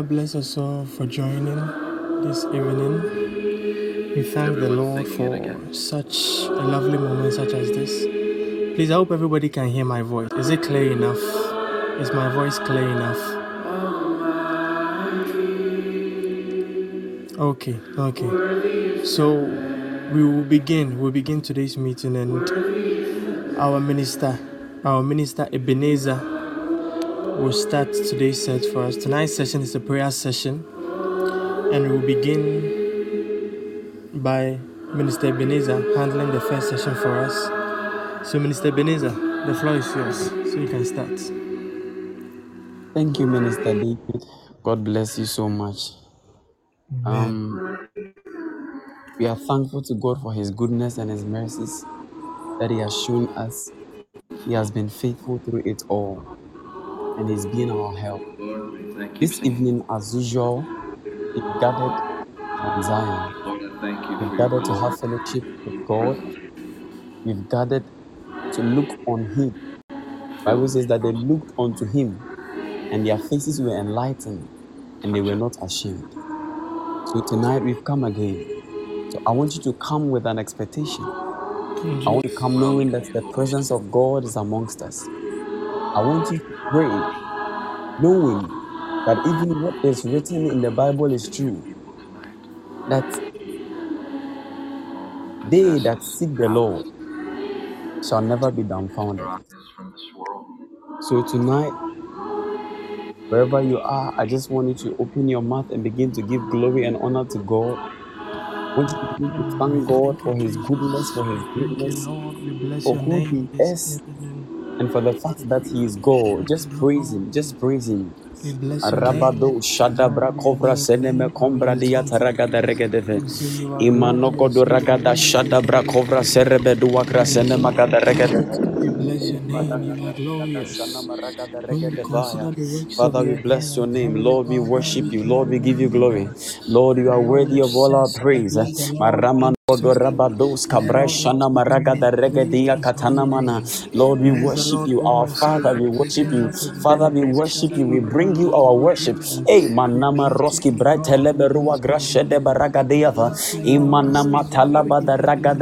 God bless us all for joining this evening. We thank the Lord for such a lovely moment such as this. Please, I hope everybody can hear my voice. Is it clear enough? Is my voice clear enough? Okay, okay. So we will begin. We'll begin today's meeting and our minister, our minister Ebenezer will start today's set for us. Tonight's session is a prayer session, and we'll begin by Minister Ebenezer handling the first session for us. So, Minister Ebenezer, the floor is yours, so you can start. Thank you, Minister David. God bless you so much. Um, we are thankful to God for His goodness and His mercies that He has shown us. He has been faithful through it all, and He's been our help. We. This evening, as usual, we've gathered on Zion. We've gathered to have fellowship with God. We've gathered to look on Him. Bible says that they looked unto Him, and their faces were enlightened, and they were not ashamed. So tonight we've come again. So I want you to come with an expectation. I want to come knowing that the presence of God is amongst us. I want you to pray, knowing that even what is written in the Bible is true. That they that seek the Lord shall never be dumbfounded. Darkness from this world. So tonight, wherever you are, I just want you to open your mouth and begin to give glory and honor to God. I want you to begin to thank God for His goodness, for His greatness, Lord. We bless for who He is. And for the fact that He is God. Just praise Him. Just praise Him. We bless your Rabado name. Shadabra Kovra Seneme Kombra Diata Ragada Regedeve Imanokodo Ragada Shadabra Kovra Serebe Duakra Senema Gada Regede We bless your name. You are glorious. When we consider the works of Father, we bless your name. Lord, we worship you. Lord, we give you glory. Lord, you are worthy of all our praise. Lord, we worship you. Our Father, we worship you. Father, we worship you. We bring you our worship. Hey, Manama Roski you, God. We Bratelebe bless you, Grashede Baragadeava, Imanama Talaba.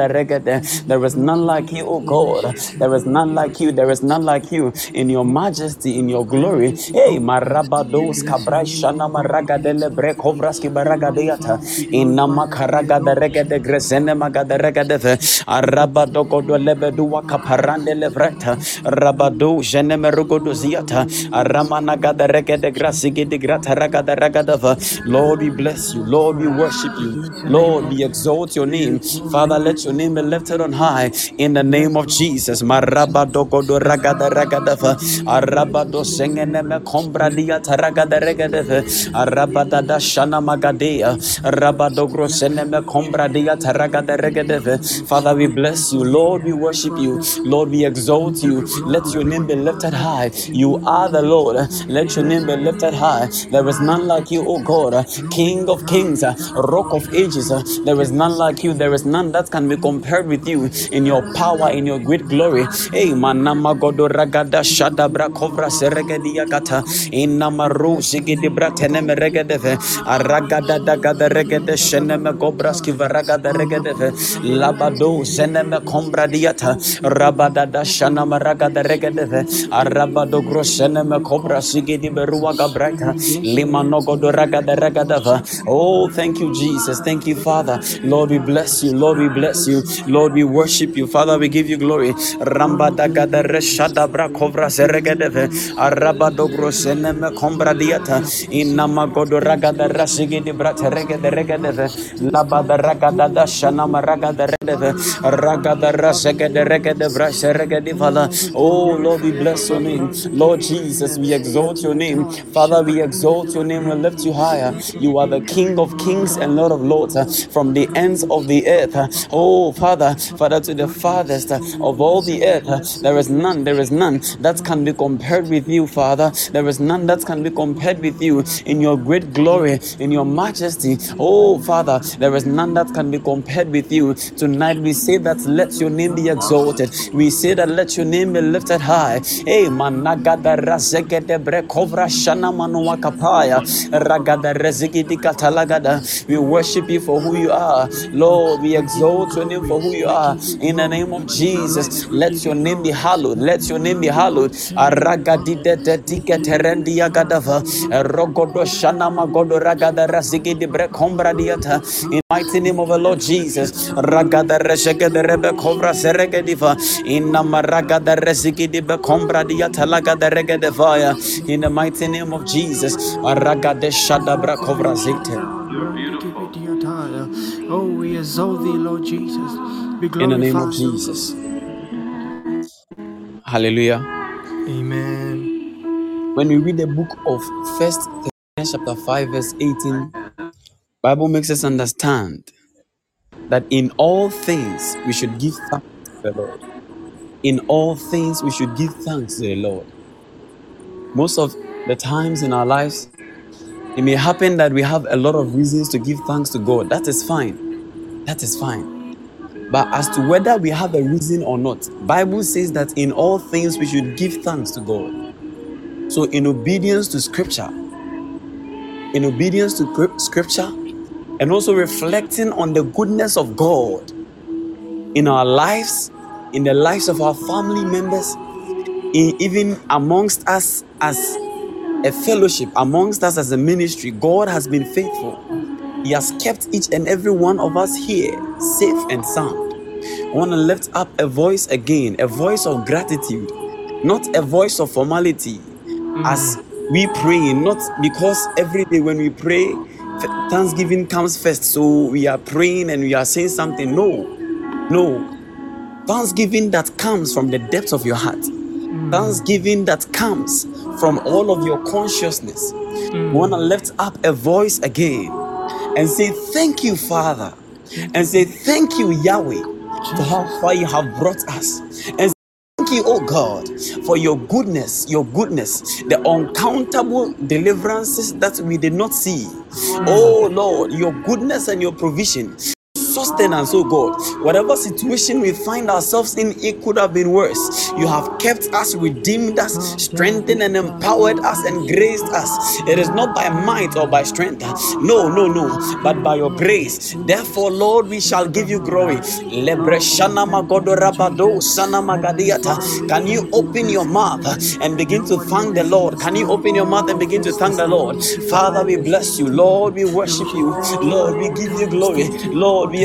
Regade. We give you There is none like you, O God. There is none like you. There is none like you in your majesty, in your glory. Hey, Marabados bless your name, O Kabrashana God. We Maragadele exalt you. Brekovraski Baragadeata, Inama glorify you. We Karagada Rabado. Lord, we bless you. Lord, we worship you. Lord, we exalt your name. Father, let your name be lifted on high in the name of Jesus. O my soul, Marabadogodo Ragada We Ragadava, give you all the Arabado. Sengeneme Combradia We Taragada say Regadeve, Arabada Shana Magadea, Rabadogro Seneme Combradia Taragada Regadeve. Father, we bless you. Lord, we worship you. Lord, we exalt you. Let your name be lifted high. You are the. Lord. Let your name be lifted high. There is none like you, O God, King of kings, Rock of ages. There is none like you. There is none that can be compared with you in your power, in your great glory. Hey, Labado regedeve. Arabado kobra sigidi berua. Oh, thank you, Jesus. Thank you, Father. Lord, we bless you. Lord, we bless you. Lord, we worship you. Father, we give you glory. Gada reshada bra kovra zeregedeve. Araba dogro seneme kombra. Inama godo ragada rasigi di brata regede regedeve. Laba da ragada da shanama ragada redeve. Ragada rasegede regede vrashe regede vala. Oh, Lord, we bless your name. Lord Jesus, we exalt your name. Father, we exalt your name. We lift you higher. You are the King of kings and Lord of lords uh, from the ends of the earth. uh. Oh, Father, Father, to the farthest uh, of all the earth, there is none, there is none that can be compared with you, Father. There is none that can be compared with you in your great glory, in your majesty. Oh, Father, there is none that can be compared with you. Tonight we say that let your name be exalted. We say that let your name be lifted high. Hey, managada razegede brekovra shana manua kapaya ragada rezigidi katalagada. We worship you for who you are, Lord. We exalt your name for who you are. In the name of Jesus, let your name be hallowed. Let your name be hallowed. Aragadide dedike terendia gadava rogodo shana magodo brekombra diata. In mighty name of the Lord Jesus, ragada rezegede rebe kovra seregediva. Inna maragada rezigidi bekombra diata lagada regedevaya. In the mighty name of Jesus, aragade shadabra kovra zite. Oh, we exalt thee, Lord Jesus. We In the name of. Jesus. Hallelujah. Amen. When we read the book of First Thessalonians chapter 5, verse 18, Bible makes us understand that in all things we should give thanks to the Lord. In all things we should give thanks to the Lord. Most of the times in our lives, it may happen that we have a lot of reasons to give thanks to God. That is fine. That is fine. But as to whether we have a reason or not, Bible says that in all things we should give thanks to God. So in obedience to scripture, in obedience to scripture, and also reflecting on the goodness of God in our lives, in the lives of our family members, in, even amongst us as a fellowship, amongst us as a ministry, God has been faithful. He has kept each and every one of us here safe and sound. I want to lift up a voice again, a voice of gratitude, not a voice of formality. As mm. we pray, not because every day when we pray, Thanksgiving comes first. So we are praying and we are saying something. No, no. Thanksgiving that comes from the depths of your heart. Mm. thanksgiving that comes from all of your consciousness. Mm. We want to lift up a voice again and say, Thank you, Father. And say, Thank you, Yahweh, for how far you have brought us. And Thank you, oh God, for your goodness, your goodness, the uncountable deliverances that we did not see. Oh Lord, your goodness and your provision sustenance, oh God. Whatever situation we find ourselves in, it could have been worse. You have kept us, redeemed us, strengthened and empowered us, and graced us. It is not by might or by strength. No, no, no, but by your grace. Therefore, Lord, we shall give you glory. Can you open your mouth and begin to thank the Lord? Can you open your mouth and begin to thank the Lord? Father, we bless you. Lord, we worship you. Lord, we give you glory. Lord, we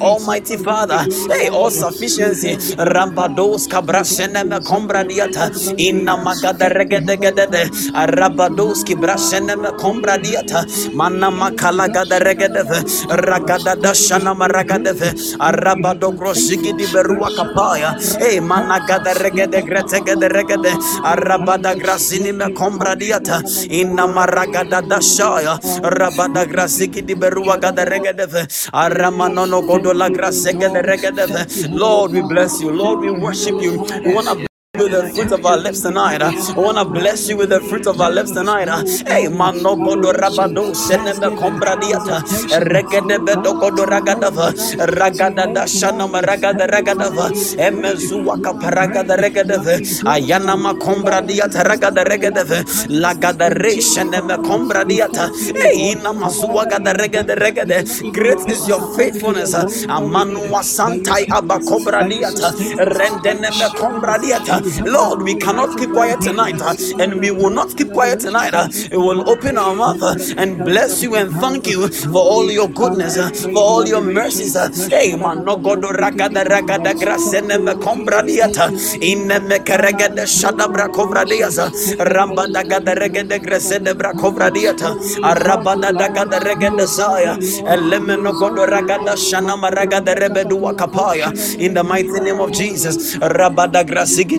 Almighty Father, hey, all sufficiency, Rambados Cabraseneme Combradiata, Inna Magada Regedegede, Arabados Kibraseneme Combradiata, Mana Makalagada Regedeve, Ragada Dashana Maragadeve, Arabado Grosigi di Berua Kapaya, hey, Managada Regede Gretegede Regede, Arabada Grasini me Combradiata, Inna Maragada Dashaya, Rabada Grasiki di Berua Gada Regedeve, Aramanono Lord, we bless you. Lord, we worship you. We want to with the fruit of our lips tonight. I want to bless you with the fruit of our lips tonight. Hey, man, no godo rabado, senebe kombradiata, regede bedo godo ragadava, ragada da shana maragada ragadava, emezua kaparagada regadava, ayana ma kombradiata ragada regadava, lagada re sheneme kombradiata, hey, ina masua gada regade regade. Great is your faithfulness. Amanu wasantai abakombradiata, rendeneme kombradiata. Lord, we cannot keep quiet tonight, uh, and we will not keep quiet tonight. Uh, we will open our mouth uh, and bless you and thank you for all your goodness, for all your mercies. Hey, man, no God, ragada ragada grasene me combradiata, in me caragada shadabra covradiasa, rambada gada regada grasene bra covradiata, arabada dagada regada saya, elemeno God, ragada shanama ragada rebedu kapaya, in the mighty name of Jesus, rabada grasigi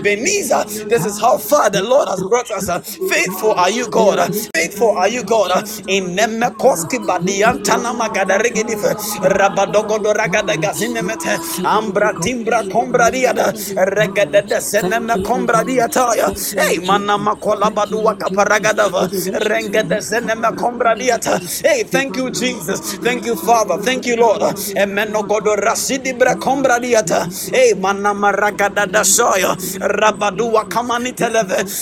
Ebenezer. This is how far the Lord has brought us. Faithful are you, God. Faithful are you, God. In Nemekoski Badiantana Magadaregedife, Rabadogodo Ragadagazinemete, Ambra Timbra Combradiada, Regadede Seneme Combradiataya, Hey, Manama Kolabadua Caparagadava, Rengede Seneme Combradiata. Hey, thank you, Jesus. Thank you, Father. Thank you, Lord. Emenogodo Rasidibra Combradiata, Hey, Manama Ragadada Soya, Rabadua.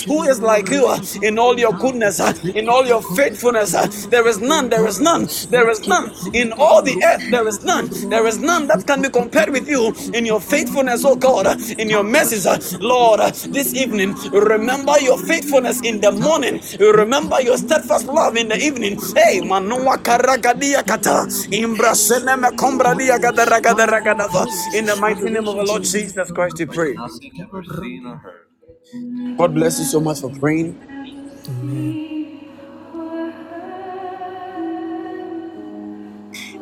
Who is like you uh, in all your goodness, uh, in all your faithfulness? Uh, there is none, there is none, there is none. In all the earth, there is none. There is none that can be compared with you in your faithfulness, oh God, in your mercies, Lord. This evening, remember your faithfulness in the morning. Remember your steadfast love in the evening. Hey, Manua Karagadia Kata, Imbraseneme Combradia In the mighty name of the Lord Jesus Christ, we pray seen or heard. God bless you so much for praying.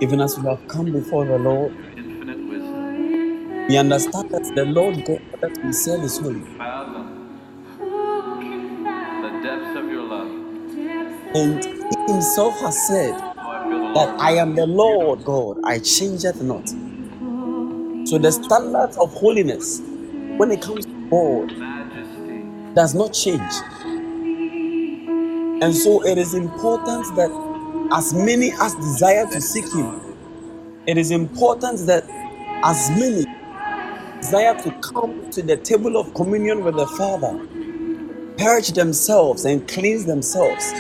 Even as we have come before the Lord, we understand that the Lord God that we serve is holy. the depths of your love. And He Himself has said oh, that I am the Lord God, I change it not. So the standards of holiness, when it comes to God does not change. And so it is important that as many as desire to seek Him, it is important that as many desire to come to the table of communion with the Father, purge themselves and cleanse themselves.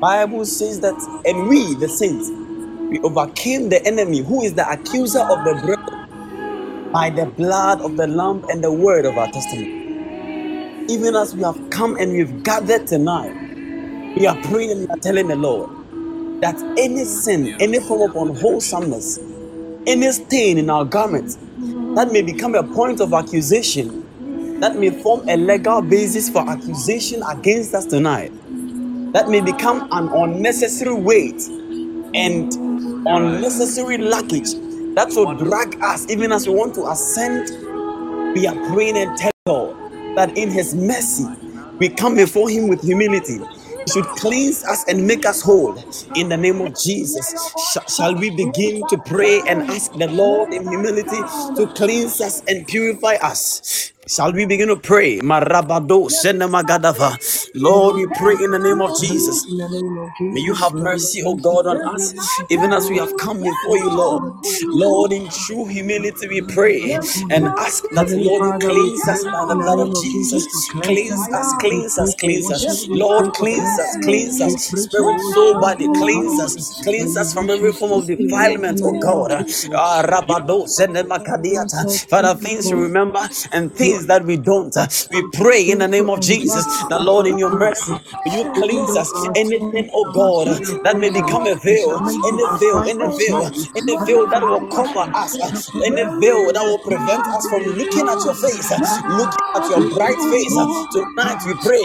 Bible says that, and we, the saints, we overcame the enemy who is the accuser of the brethren by the blood of the Lamb and the word of our testimony. Even as we have come and we've gathered tonight, we are praying and we are telling the Lord that any sin, any form of unwholesomeness, any stain in our garments that may become a point of accusation, that may form a legal basis for accusation against us tonight, that may become an unnecessary weight and unnecessary luggage that will drag us even as we want to ascend. We are praying and telling God that in His mercy we come before Him with humility He should cleanse us and make us whole in the name of Jesus. Sh- shall we begin to pray and ask the Lord in humility to cleanse us and purify us? Shall we begin to pray? Marabado senemagadava. Lord, we pray in the name of Jesus. In the name of May you have mercy, O God, on us, even as we have come before you, Lord. Lord, in true humility, we pray and ask that, Heavenly Lord, you cleanse us by the blood of Jesus. Cleanse us. cleanse us, cleanse us. Lord, cleanse us, cleanse us. Spirit, soul, body, cleanse us. Cleanse us from every form of defilement, the oh of God. Jesus. Ah, We rabado, cleanse us, zenemakadiata. Father, things God. remember and You things that we don't. Uh, we pray in the name of Jesus. The Lord, in your mercy, you cleanse us anything, oh God, that may become a veil, any veil, any veil, any veil that will cover us. any veil that will prevent us from looking at your face, looking at your bright face. Tonight we pray,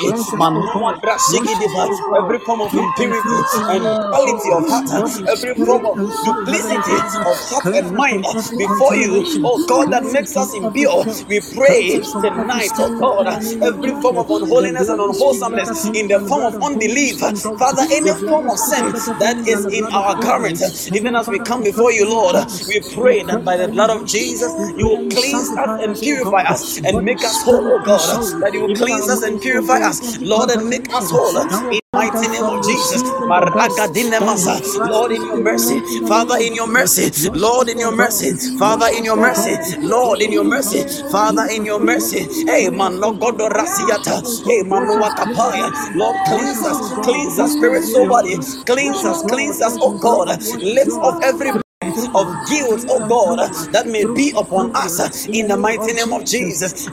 every form of impurity and quality of heart, every form of duplicity of heart and mind before you, oh God, that makes us impure. We pray tonight, oh God, every form of unholiness and unwholesomeness in the form of unbelief. Father, any form of sin that is in our garment, even as we come before you, Lord, we pray that by the blood of. Jesus, you will cleanse us and purify us and make us whole, oh God, that you will cleanse us and purify us, Lord, and make us whole mighty name of Jesus. Lord, in your mercy, Father, in your mercy, Lord, in your mercy, Father, in your mercy, Lord, in your mercy, Father, in your mercy. Hey, us, O God. Rasiata. Hey. God. Lord, cleanse us, cleanse us, spirit, soul, body, Lord. cleanse us, cleanse us, oh God. Lord. Lift off every of guilt, oh God, that may be upon us In the mighty name of Jesus.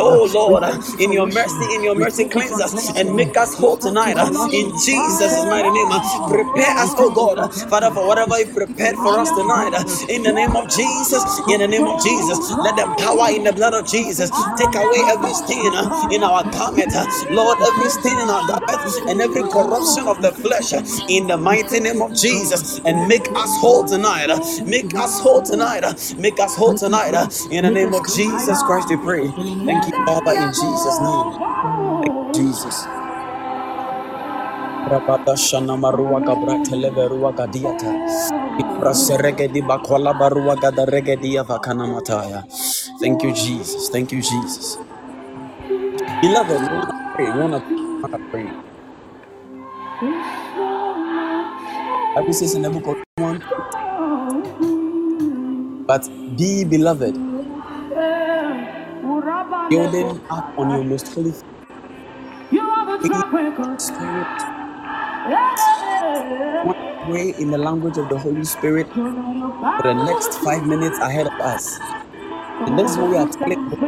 Oh Lord, in your mercy, in your mercy, cleanse us and make us whole tonight. In Jesus' mighty name, prepare us, oh God, Father, for whatever you prepared for us tonight. In the name of Jesus, in the name of Jesus, let the power in the blood of Jesus take away every stain in our garment. Lord, every stain in our garment and every corruption of the flesh in the mighty name of Jesus and make us whole tonight. Make us whole tonight. Make us whole tonight. In the name of Jesus Christ, we pray. In the name Thank you, Father, in Jesus' name. Amen. Jesus. Rabada shana marua gabra teleberua gadiata. Ipraserege bakwala barua gada regedia vakana mataya. Thank you, Jesus. Thank you, Jesus. Beloved, we want to pray. We want to pray. Bible says in the book of 1, but be beloved, building up on your most holy faith, spirit. We want to pray in the language of the Holy Spirit for the next five minutes ahead of us. And this is what we are telling that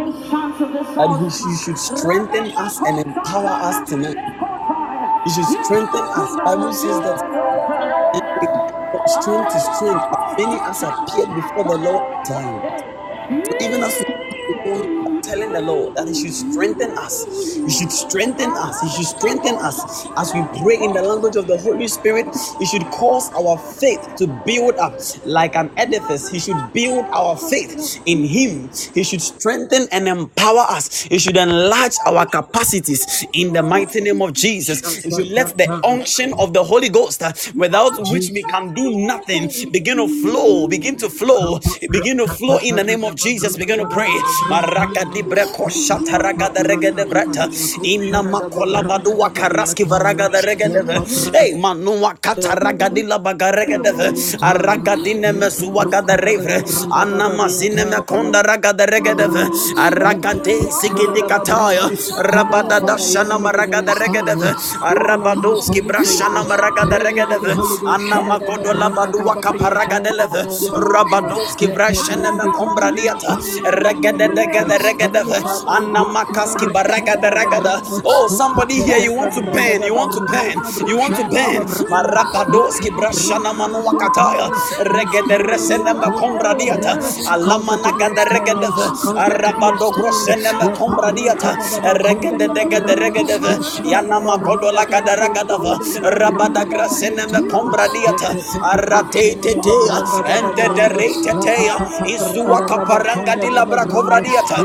He you should strengthen us and empower us tonight. He should strengthen us. Bible says that strength to strength as many as appeared before the Lord. So even as we telling the Lord that He should strengthen us. He should strengthen us. He should strengthen us as we pray in the language of the Holy Spirit. He should cause our faith to build up like an edifice. He should build our faith in Him. He should strengthen and empower us. He should enlarge our capacities in the mighty name of Jesus. He should let the unction of the Holy Ghost, uh, without which we can do nothing, begin to flow, begin to flow, begin to flow in the name of Jesus. Begin to pray. Di breko shata raga da rega de brata. Inna makola badua karaski varaga da rega de ve. Hey, manua kata raga di la baga rega de. Araga di ne mesua ga da revre. Anna masine me konda raga da rega de. Araga de sigi di kataya. Rabada da shana maraga da rega de. Arabadoski brashana maraga da rega de. Anna makodo la badua kaparaga de leve. Rabadoski brashana me kombra diata. Regede degede regede ve. Anna makaski baraga da ragada. Oh, somebody here, you want to bend, you want to bend, you want to bend. Marabadoski brashana manu wakataya. Regede resene me kombra diata. Alama nagada regede. Arabado grosene me kombra diata. Regede regede ve. Yana makodo la gada ragada. Rabada grasene me kombra diata. Arate tetea. Ende de rete tea. Izua kaparanga di la brakobra diata.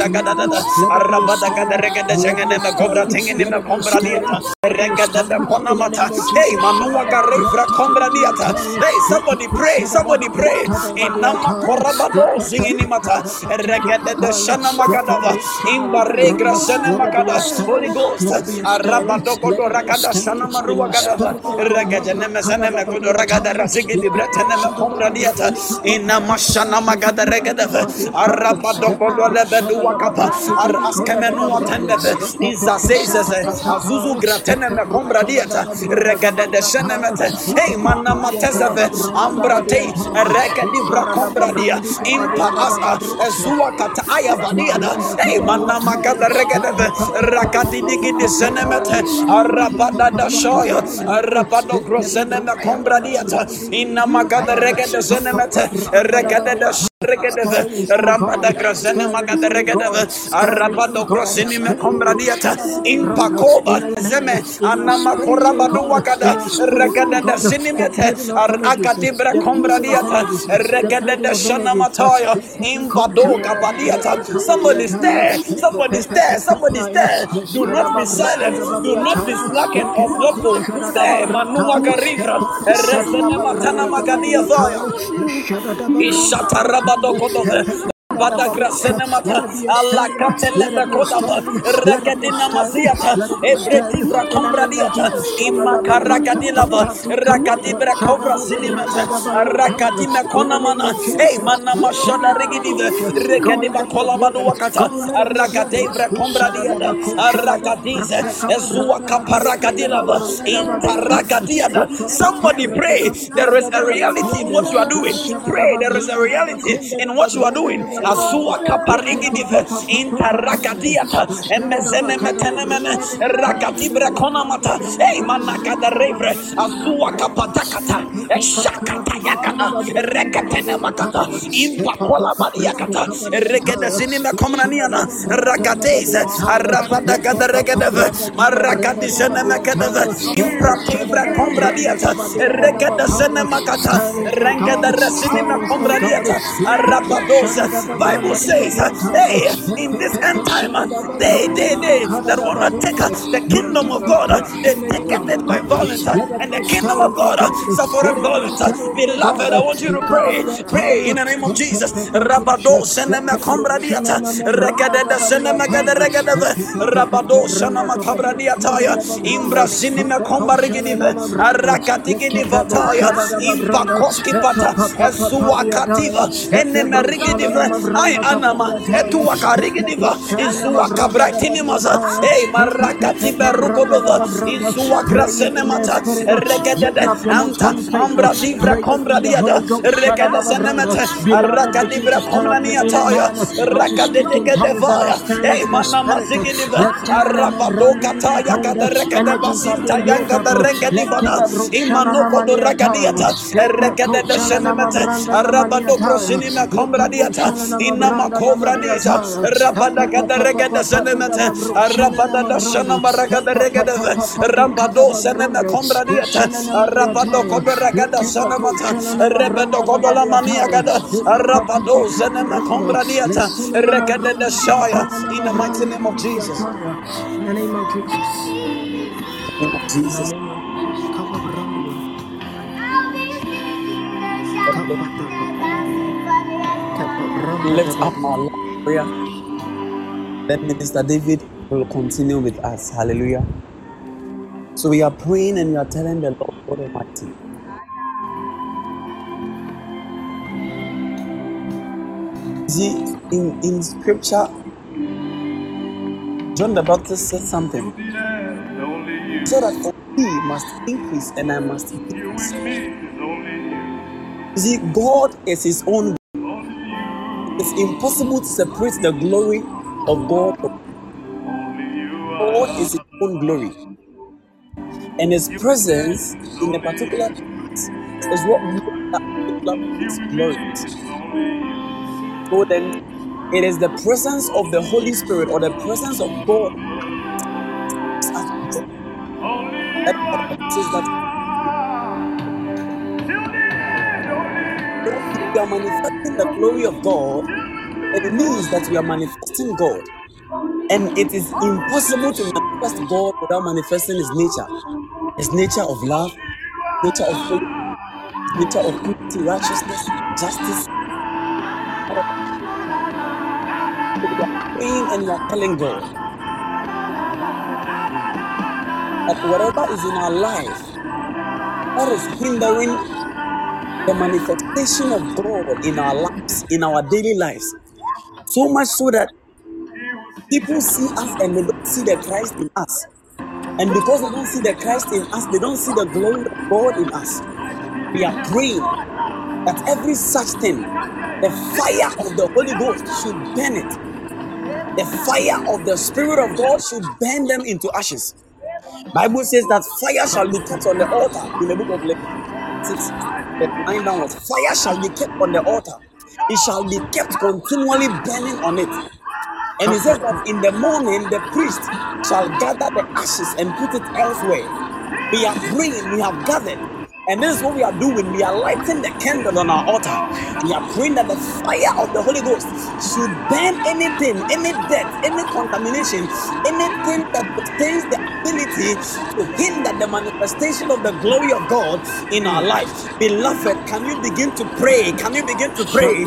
Da gada gada da da. Gada. Hey, somebody pray, somebody pray. Korabado singini mata. Shana shana magada. Holy Ghost. Arabado kodo ragada shana marua gadava. Regede neme sene me kodo ragada rasigi di brete neme kombra diata. Inama shana magada wakapa. Araskemenu atendeve. Izazezeze. Azuzu gratene me kombra diata. Regede de shene mete. Hey, mana matezeve. Ambrate. Regedi bra kombra dia. Impa asa. Ezua kata aya vadiada. Hey, mana magada regedeve. Rakadi digi di shene mete. Arabada da shoya. Arabado grosene me kombra diata. Inna magada regede shene mete. Regede de regedeve. Rabada grosene magada regedeve. Arabado grosini me kombra diata. Impa koba. Zeme. Anama korabadu wakada. Regede sinimete. Arakadibra kombra diata. Regede. Imbado kabadiata. Somebody's there. Somebody's there. Somebody's there. Do not be silent. Do not be slacking or slothful. Stay. Manua garivra. Resene matana magadia vaya. Ishatarabado kodove. Bada grasene mata alla katele kodava maziata ebreti bra kombra diata imma karagadila va ragadi bra kovra sinimata ragadi me kona mana hey mana mashada rigidive regadi ba kola manu wakata ragade bra kombra diata ragadize ezua kaparagadila va interragadiata somebody pray there is a reality in what you are doing pray there is a reality in what you are doing azua kaparigidive interragadiata emezene metenemene ragadibra konamata hey manakada revre azua kapatakata eshakata yakata rekatene makata impakola maniakata regede sinime komraniana ragadeze arabada gada regedeve marakadishene mekedeve impratibra kombradiata regede sene makata regede resinime kombradiata arabadosa Bible says hey in this end time they they they that want to take the kingdom of God they take it by violence and the kingdom of God suffer violence. Beloved I want you to pray. Pray in the name of Jesus. Rabado senema kombradiata regede de senema gede regede Rabado senema kombradiata imbra sinima kombariginive arakatigini vataya imbakoski pata esuakativa enemeriginive Ai anama. Etu wakarigidiva izua kabratini maza. Ei marakati berukodova izua grasene mata. Regedede anta. Ambra divra kombra diada. Regede senemete arakadi bra kombra niataya rakade gedevaya ei mana mazigidiva arabado kataya kada regede basinta yanga da regede bana imano kodo regadiata regede de senemete arabado prosini me kombra diata inama kombra diata rabada kada regede senemete arabada da shana maragada regede rambado seneme kombra diata arabado kodo regede senemete rebedo kodo la mania gada arabado seneme kombra diata regede de shaya. In the mighty name of Jesus. In the name of Jesus. name of Jesus. Lift up our prayer. Then Minister David will continue with us. Hallelujah. So we are praying and we are telling the Lord God Almighty. See, in, in scripture, John the Baptist said something. So that he must increase and I must decrease. See, God is his own. It's impossible to separate the glory of God. God is his own glory. And his presence in a particular place is what makes that particular place glorious. So then it is the presence of the Holy Spirit or the presence of God that we are manifesting the glory of God, it means that we are manifesting God. And it is impossible to manifest God without manifesting His nature. His nature of love, nature of faith, nature of purity, righteousness, justice. We are praying and we are telling God that whatever is in our life that is hindering the manifestation of God in our lives, in our daily lives, so much so that people see us and they don't see the Christ in us. And because they don't see the Christ in us, they don't see the glory of God in us. We are praying that every such thing, the fire of the Holy Ghost should burn it. The fire of the Spirit of God should burn them into ashes. Bible says that fire shall be kept on the altar in the book of Leviticus, verse 9 downwards. Fire shall be kept on the altar. It shall be kept continually burning on it. And he says that in the morning the priest shall gather the ashes and put it elsewhere. We are praying, we have gathered. And this is what we are doing. We are lighting the candle on our altar. We are praying that the fire of the Holy Ghost should burn anything, any death, any contamination, anything that pertains the ability to hinder the manifestation of the glory of God in our life. Beloved, can you begin to pray? Can you begin to pray?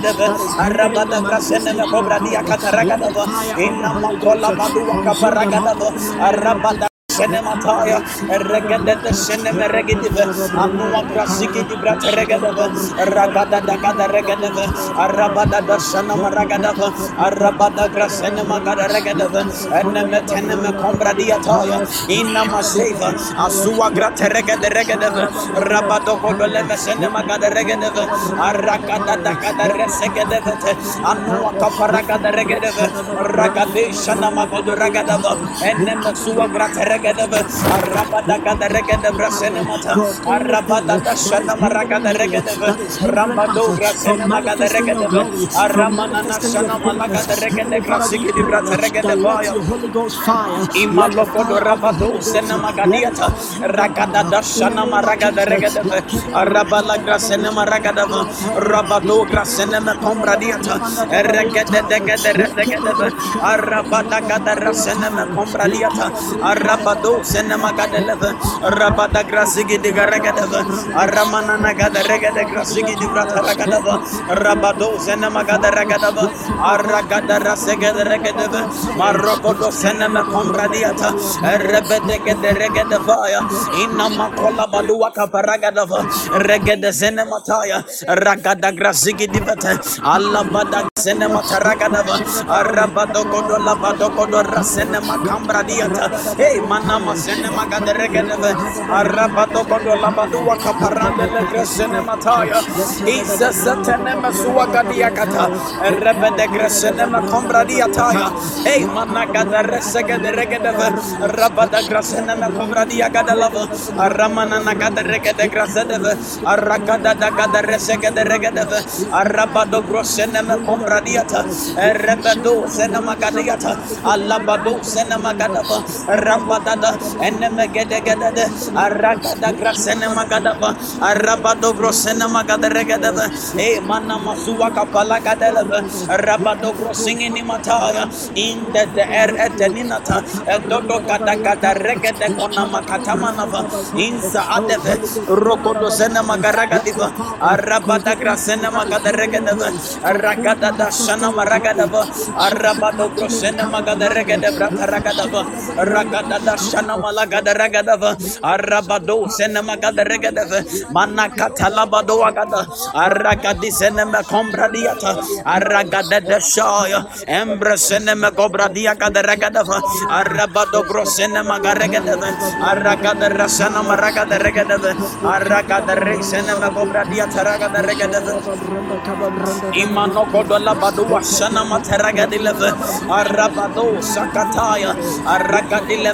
Arabada brasene me kombradiata ragadava. Inna makola badua kaparagadava. Arabada Senemataya, Regada the Seneme Regadive, Anua Regadava, Ragada da Gada Arabada da Arabada Asua Rabado Senema Gada Regadava, Aragada da Gada Resegadava, Anua Kaparagada Regadava, Ragade Sanama Godu Ragadava, Enemesua Grata Regadava. Regadava, Arabada gada regadava, Senemata, Arabada da Shana Maragada regadava, Rambado Grasenema gada regadava, Aramana Shana Malagada regadava, Sigidi Brata regadava, Holy Ghost fire. Imalokodo Rabado Senema Gadiata, Ragada da Shana Maragada regadava, Arabala Grasenema ragadava, Rabado Grasenema Combradiata, Regada Degada regadava, Arabada gada Rasenema Combradiata, Arabado Senema Gadaleva, Rabada Grasigi de Garagadava, Aramana Nagada Regada Grasigi de Brata Ragadava, Rabado Senema Gada Ragadava, Aragada Rasega de Regadava, Marokodo Senema Combradiata, Rebede de Regadavaya, Inama Kola Baduaka Paragadava, Regada Senemataya, Ragada Grasigi de Vete, Alabada Senema Taragadava, Arabado Kodo Labado Kodo Rasenema Cambradiata, Hey, manama sene magade regeneve. Arabato kodo labadu wakaparande legresene mataya. Isa satene mesua gadiakata. Rebede gresene makombradiataya. Hey, managade resegede regedeve. Rabada gresene makombradiagade lava. Aramana nagade regede grasedeve. Aragada dagade resegede regedeve. Arabado grosene makombradiata. Rebedo sene magadiata. Alabado sene magadava. Rambadada, Enemegedegede, Aragada Grasene Magadava, Arabado Grosene E Kapalagadeva, Rabado Grossing in Mataya, in the air er at Ninata, Dodo Kadagada Regede Konama Katamanava, in Saadeve, Rokodo Sene Grasene Ragada Shana Ragadava, Ragada Shana Malagada Ragadava, Arabado Senema Gada Regadava, Manakata Labado Agada, Aragadi Senema Combradiata, Aragada Shaya, Embra Senema Cobradia Gada Ragadava, Arabado Grosenema Garagadava, Aragada Rasana Maragada Regadava, Aragada Resenema Cobradia Taragada Regadava, Imano Kodola Badua Shana Mataragadileva, Arabado Sakataya, Aragadile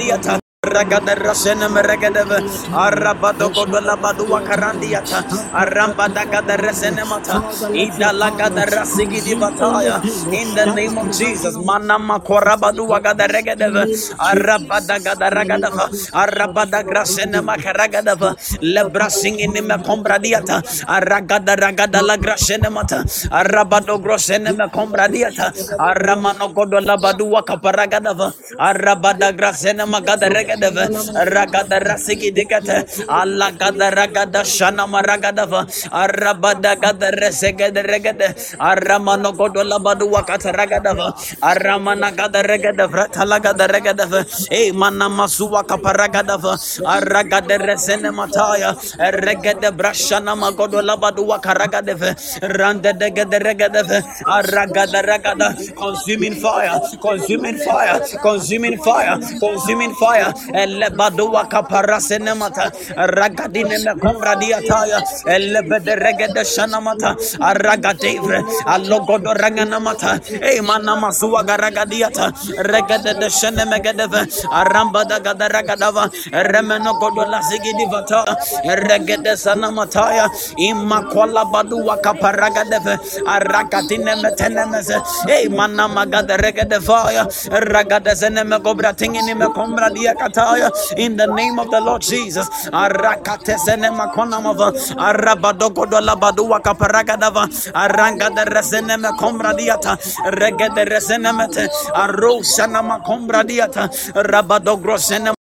Diata. Ragada rasena meregadeva arabado kodola badua karandiata. Arambada gada resene mata. Idala gada rasigi di bataya. In the name of Jesus manama korabadua gada regadeva arabada gada ragadava arabada grasene makaragadava. Lebra singini me kombradiata aragada ragada la grasene mata. Arabado grosene me aramano kodola badua kaparagadava. Arabada grasene magada regadava ragada rasigi dikata alla gada ragada shana maragadava arabada gada resega de regada aramano godola badu wakata ragadava aramana gada regada vratala gada regadava e eh, mana masuwa kaparagadava aragada resene mataya regada brashana magodola badu wakaragadava randa de gada regadava aragada ragada consuming fire consuming fire consuming fire consuming fire elebadua kaparasene mata ragadine me komradiataya elebede regede shanamata. Aragadevre alogodo rangana mata e mana masua garagadiata regede de shene megedeve aramba da gada ragadava remeno godo lasigi vata regede sanamataya imakola badua kaparagadeve aragadine metenemeze e mana magada regede fire ragade zene me gobra tingini me komra dia kataya in the name of the Lord Jesus. Labadu wakaparagadava aranga de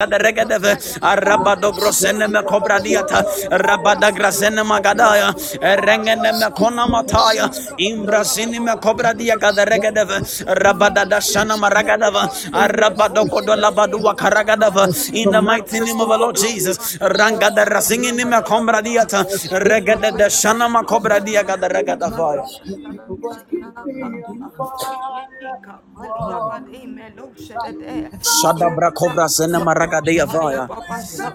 de regedeve arabado grosene me kobra diata rabada grasene magadaya. Rengene me kona imbrasini me kobra gada regedeve. Rabada da shana maragadava. Arabado kodo labadu wakaragadava in the mighty name of the Lord Jesus. Ranga da rasingi ni me kombra diata. Regada da shana ma kobra dia gada regada fire. Shada bra brakovra sene maragadeya vaya.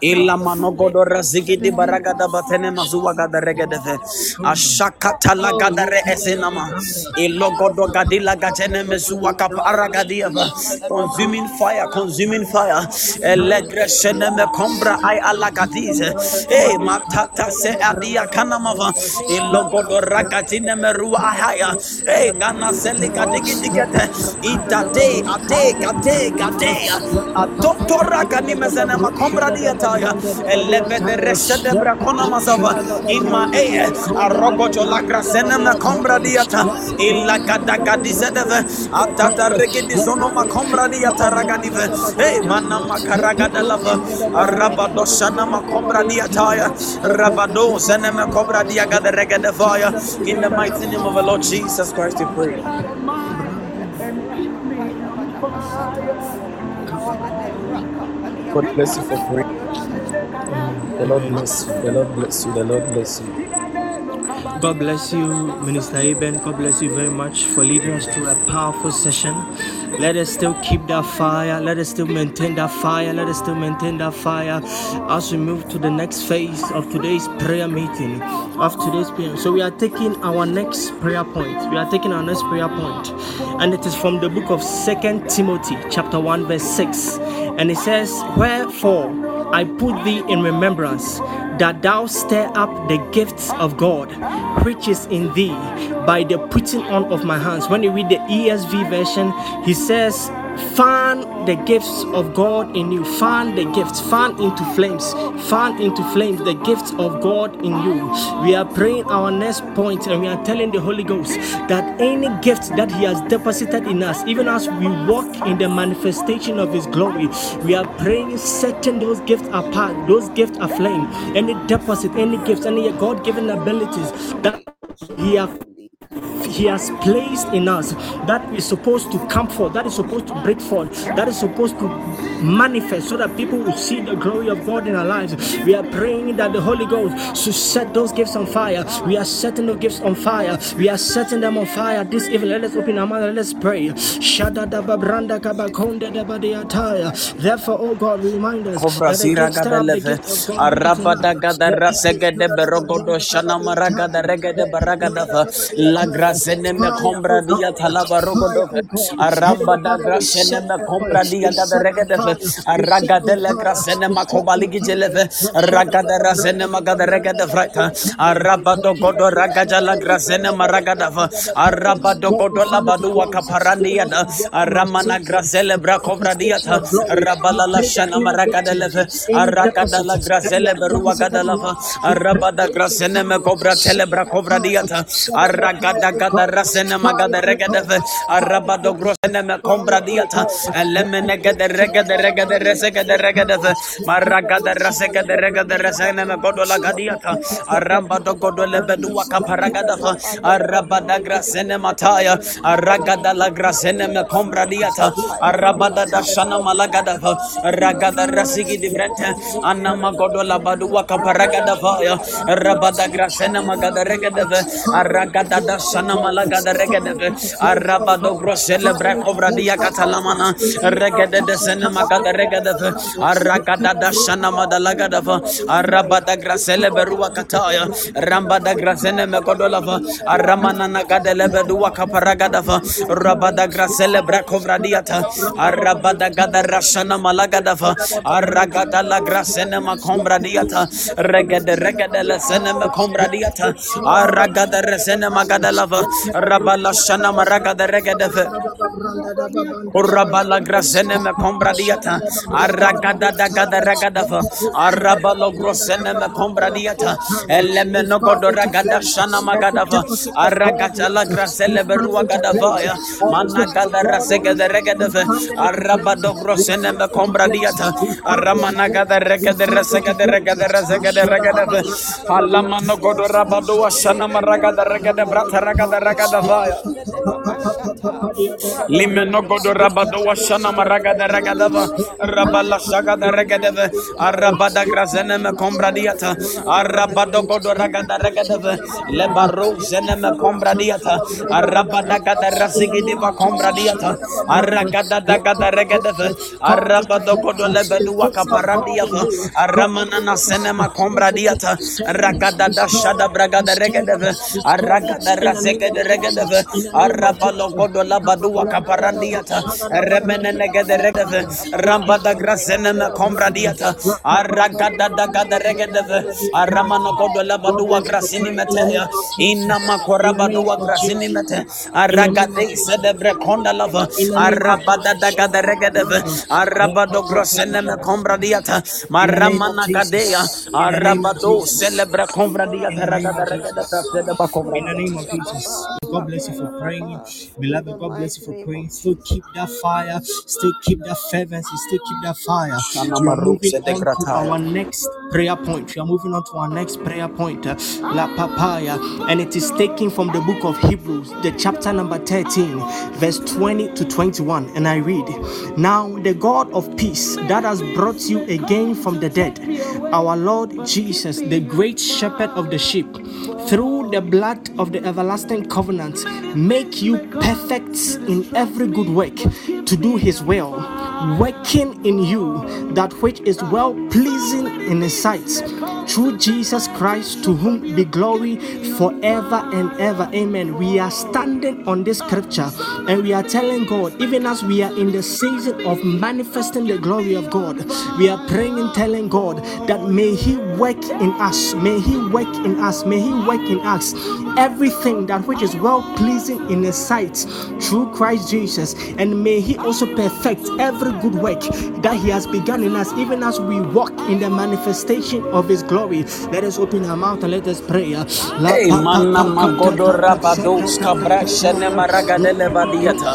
Illa manogodo razigi di baragada batene mazuwa gada regedeve. Ashakata la gada re esenama. Ilogodo gadila gatene mezuwa kapara gadiava. Consuming fire, consuming fire. Elegre sene me kombra ay alagadize. Eh matata se adia kanamava. Ilogodo ragatine merua ahaya. Eh gana seli gadigi digete. Idade ade gade gade. Adotora gani mezene makombra diataya. Eleve de reshe de brakona mazava. Ima eh arogojo la grasene makombra diata. Illa gada gadize deve. Atata regedi zono makombra diata raganive. Eh mana makaraga de lava. Arabado shana makombra diataya. Rabado zene makombra diaga de regede fire. In the mighty name of the Lord Jesus Christ we pray. God bless you for praying. The Lord bless you. The Lord bless you. The Lord bless you. God bless you, Minister Eben. God bless you very much for leading us through a powerful session. Let us still keep that fire. Let us still maintain that fire. Let us still maintain that fire as we move to the next phase of today's prayer meeting. Of today's prayer. So we are taking our next prayer point. We are taking our next prayer point, and it is from the book of Second Timothy, chapter one, verse six, and it says, "Wherefore I put thee in remembrance." that thou stir up the gifts of God which is in thee by the putting on of my hands. When you read the ESV version, he says, Fan the gifts of God in you, fan the gifts, fan into flames, fan into flames the gifts of God in you. We are praying our next point and we are telling the Holy Ghost that any gift that He has deposited in us, even as we walk in the manifestation of His glory, we are praying, setting those gifts apart, those gifts aflame, any deposit, any gifts, any God given abilities that He has he has placed in us that is supposed to come forth, that is supposed to break forth, that is supposed to manifest so that people will see the glory of God in our lives. We are praying that the Holy Ghost should set those gifts on fire. We are setting the gifts on fire. We are setting them on fire this evening. Let us open our mouth and let's pray. Shadadababranda kabakonde dabadiataya. Therefore, oh God, remind us that the sira gifts that gada are the leve. gifts of God Arabada gada rasegede berogodo shana maragada regede baragada fa. La grasene me kombra dia talaba rogodo fe. Arambada grasene me kombra dia gada regede fe. Aragade le grasene ma kobali gijele fe. Ragada rasene magada regede frata. Arabado godo ragaja la grasene maragada fa. Arabado godo labadu wakaparani yada. Aramana grasele bra kobra dia ta. Rabala la shana maragada leve. Aragada la grasele berua gada lava. Arabada grasene me kobra telebra kobra diata. Aragada gada rasene magada regedeve. Arabado grosene me kombra diata. Elemene gede regede regede resegede regedeve. Maragada rasegede regede resene me godola gadiata. Arambado godole bedua kaparagada fa. Arabada grasene mataya. Aragada la grasene me kombra diata. Arabada da da shana malagada fa. Ragada rasigi di brente. Anna magodola badua kaparagada fa ya. Rabada grasene magada regedeve. Aragada da shana malagada regedeve. Arabado grosele brakobra dia katalamana. Regede de sene magada regedeve. Aragada da shana madalagada fa. Arabada grasele berua kataya. Rambada grasene megodola fa. Aramana nagada lebedua kaparagada fa. Rabada grasele brakobra diata. Arabada gada rashana malagada fa. Aragada la grasene makombra diata. Regede regede la sene makombra diata. Aragada resene magada lava. Rabala shana maragada regede fe. Urabala grasene me kombra diata. Aragada da gada ragada. Arabalo grosene me kombra diata. Eleme ragada shana magada fa. Aragata la grasele berua gada fa ya. Mana gada rasege de regede fe. Arabado grosene me kombra diata. Aramana gada regede rasege de regede rasege de regede fe. Alama no godo rabado shana maragada regede brata ragada ragada fa ya. limeno godo rabado washana maraga da ragadava rabala saga da ragadava arabada grazene me kombradiata arabado godo ragada ragadava lebaro zene me kombradiata arabada gada rasigi diva kombradiata aragada da gada ragadava arabado godo lebedu wakaparandiava aramana na sene ma kombradiata ragada da shada bragada ragadava aragada rasega da ragadava arabalo godo labadu negede ramba da grasene me kombra diata aragada da aramano godo la badu wa grasini inna makora grasini mete aragade sede bre konda lava arabada da arabado grasene me kombra diata maramana arabado celebre kombra diata ragada In the name of Jesus. God bless you for praying. Beloved, God bless you for praying. Still keep that fire. Still keep that fervency. Still keep that fire. We are moving on to our next prayer point. We are moving on to our next prayer point. uh, La Papaya. And it is taken from the book of Hebrews, the chapter number 13, verse 20 to 21. And I read Now the God of peace that has brought you again from the dead, our Lord Jesus, the great shepherd of the sheep, through the blood of the everlasting covenant, make you perfect in every good work to do his will, working in you that which is well pleasing in his sight. Through Jesus Christ, to whom be glory forever and ever. Amen. We are standing on this scripture and we are telling God, even as we are in the season of manifesting the glory of God, we are praying and telling God that may He work in us, may He work in us, may He work in us everything that which is well pleasing in His sight through Christ Jesus, and may He also perfect every good work that He has begun in us, even as we walk in the manifestation of His glory. Let us open our mouth and let us pray. La Hey, pa pa mana pa ka ta magodo ta ta rabados sha ta ta kabra ta shene ta maragade ta. lebadiata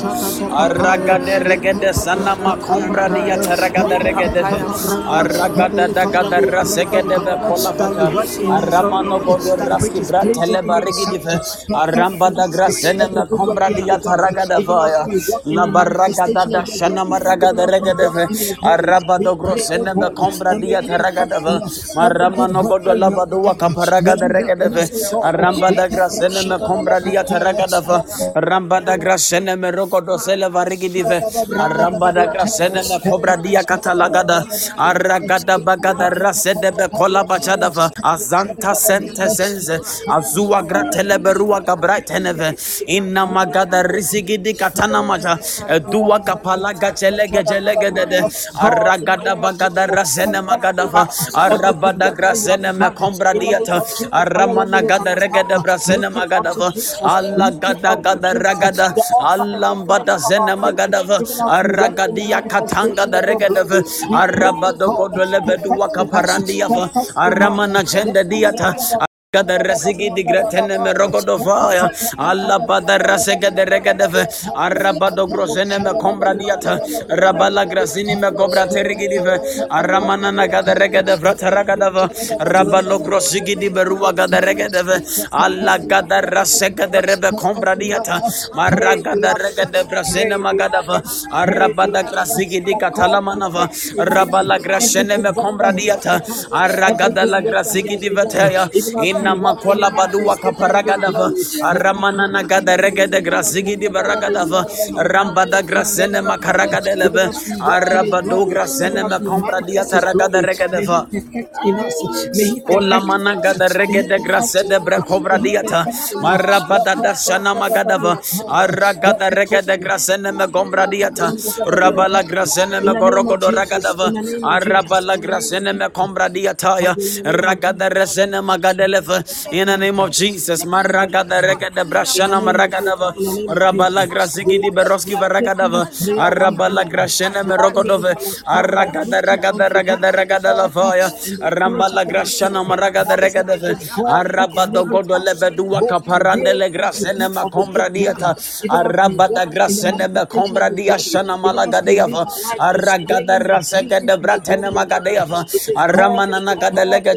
aragade regede sana makombra diata ragade regede fe aragada dagada rasegede be kolabata aramano godo raski brante lebarigidi fe aramba da grasene me kombra diata ragada faya la baragada da shana maragade regede fe arabado grosene me kombra diata ragada fe maramano godo labado wakaparaga da regede fe aramba da grasene me kombra diata ragada fa ramba da grasene me rogodo sele varigidi fe aramba da grasene me kobra dia katalagada aragada bagada rasede be kola bachada fa azanta sente sense azua gratele berua gabra teneve inna magada risigidi katana maja. Dua kapala gachele gajele gedede aragada bagada rasene magada fa arabada grasene me kombra diata. Aramana gada regede brasene magada fa alla gada gada ragada allambada zene magada fa aragadia katanga da regede arabado godole bedu wakaparandia aramana jende diata Gada resigi di gretene me rogodo faya alla bada rasega de regedeve arabado grosene me kombra diata rabala grasini me gobra terigi dive aramana na gada regede vrata ragadava rabalo grosigi di berua gada regedeve alla gada rasega de rebe kombra diata maragada regede brasene magadava arabada grasigi di katalamanava rabala grasene me kombra diata aragada la grasigi di veteya inna makola badua kaparagadava aramana nagada regede grasigi di baragadava rambada grasene makaragadele arabado grasene makombra diata ragada regedeva Ola mana gada regede grase de brekobra diata. Marabada da shana magadava. Aragada regede grase ne me gombra diata. Rabala grase ne me gorogodo ragadava. Arabala grase ne me kombra diata. Ragada resene magadeleva. In the name of Jesus. Maragada regede brashana maragadava. Rabala grase gidi beroski varagadava. Arabala grase ne me rogodove. Aragada ragada ragada ragada la fire. Rambala grashana maraga de regade arabado godo lebedua kaparande le grasene ma kombra diata arabada grasene me kombra dia shana malaga deava aragada rasega de bratene magadeva aramana naga de lega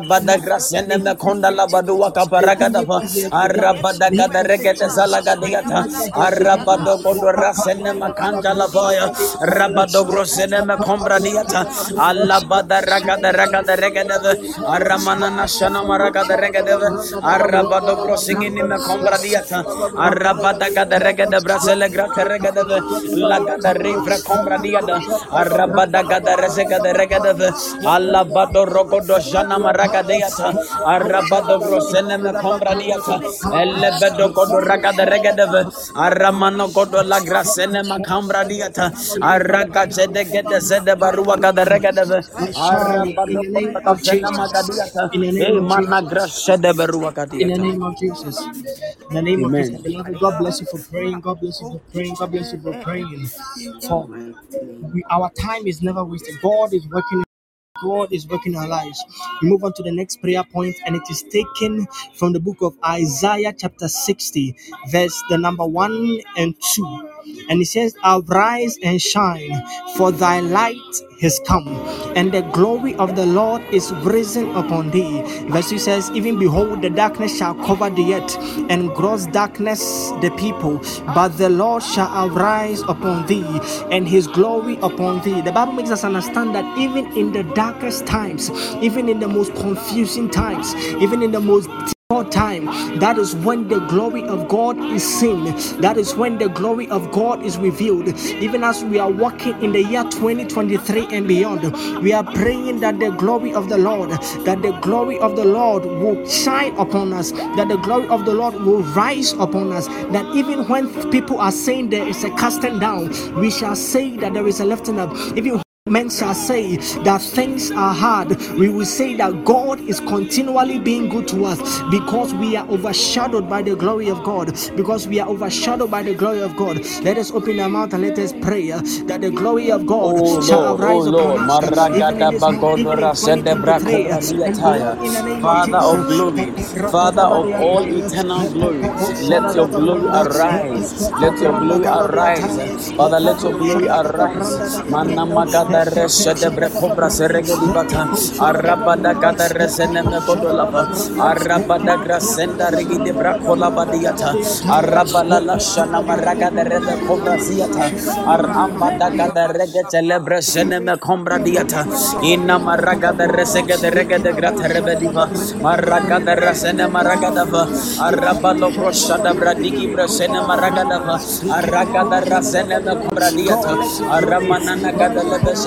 jelebedua gadava arabada grasene me konda labadu waka paragadava arabada gada regete salagadiata arabado kondo rasene makanda lavaya rabado grosene me kombra diata alabada ragada ragada regedeve aramana nashana maragada regedeve arabado grosingini me kombra diata arabada gada regede brasele grate regedeve lagada rivra kombra diata arabada gada resegada regedeve alabado rogodo jana maragadeata arabado grosene me elebedo kodo ragada regedeve aramano kodo la grasene makambra diata araga zede gede zede barua gada regedeve arabado In the name kodo of Jesus. magadiata In the e name of mana Jesus. grasede barua In the name of Jesus. In the name of Amen. Jesus. Beloved, God bless you for praying. God bless you for praying. God bless you for praying. For we, our time is never wasted. God is working. God is working in our lives. We move on to the next prayer point, and it is taken from the book of Isaiah, chapter 60, verse the number one and two. And it says, Arise and shine, for thy light has come, and the glory of the Lord is risen upon thee. Verse 2 says, Even behold, the darkness shall cover the earth, and gross darkness the people, but the Lord shall arise upon thee, and his glory upon thee. The Bible makes us understand that even in the darkest times, even in the most confusing times, even in the most time, that is when the glory of God is seen. That is when the glory of God is revealed. Even as we are walking in the year 2023 and beyond, we are praying that the glory of the Lord, that the glory of the Lord will shine upon us, that the glory of the Lord will rise upon us, that even when people are saying there is a casting down, we shall say that there is a lifting up. Even Men shall say that things are hard. We will say that God is continually being good to us because we are overshadowed by the glory of God. Because we are overshadowed by the glory of God. Let us open our mouth and let us pray that the glory of God Oh shall Lord, oh upon Lord, us. Even in Maragada this even in Bagodora Sedebra 2023, and Cobrasiataya, beyond, in the name of Father of glory, Father of all eternal glory, let your glory arise, let your glory arise, Father, let your glory arise. Manamagada Resedebra Cobra Seregedibata, Arabada Gada Reseneme Godolava, Arabada Grasenda Rigide Bracola Badiata, Arabala Lashana Maragada Rebe Cobra Ziata, Aramba Daga rege celebre seneme kombra diata. Inna maraga de resege de rege de grata rebediva. Maraga de resene maraga dava. Araba lo brosha da bradigi bresene maraga dava. Araga de resene me kombra diata. Aramana naga de lebe sene mete. Araba daga de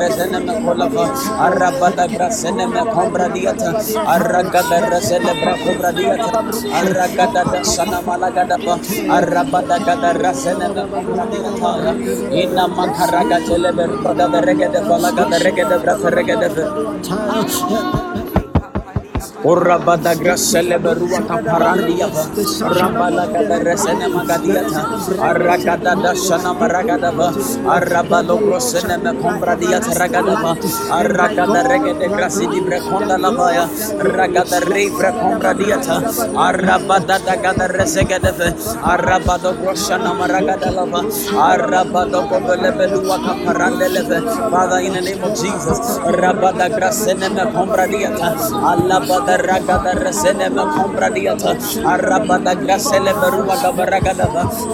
resene me kolava. Araba da grasene me kombra diata. Araga resele bra diata. Araga da sana malaga dava. Araba daga de resene me kombra diata. Inna makaraga telebe roda berege de falaga de rege Urabada grasele berua kaparandia va. Rabala gada resene magadiata. Aragada dashana maragada va. Arabalo grosene me kombradiata ragada va. Aragada regede grasi di brekonda lavaya. Ragada revra kombradiata. Arabada da gada resegede ve. Arabado groshana maragada lava. Arabado gobele belua kaparande leve. Father, in the name of Jesus. Rabada grasene me kombradiata. Alabada ragada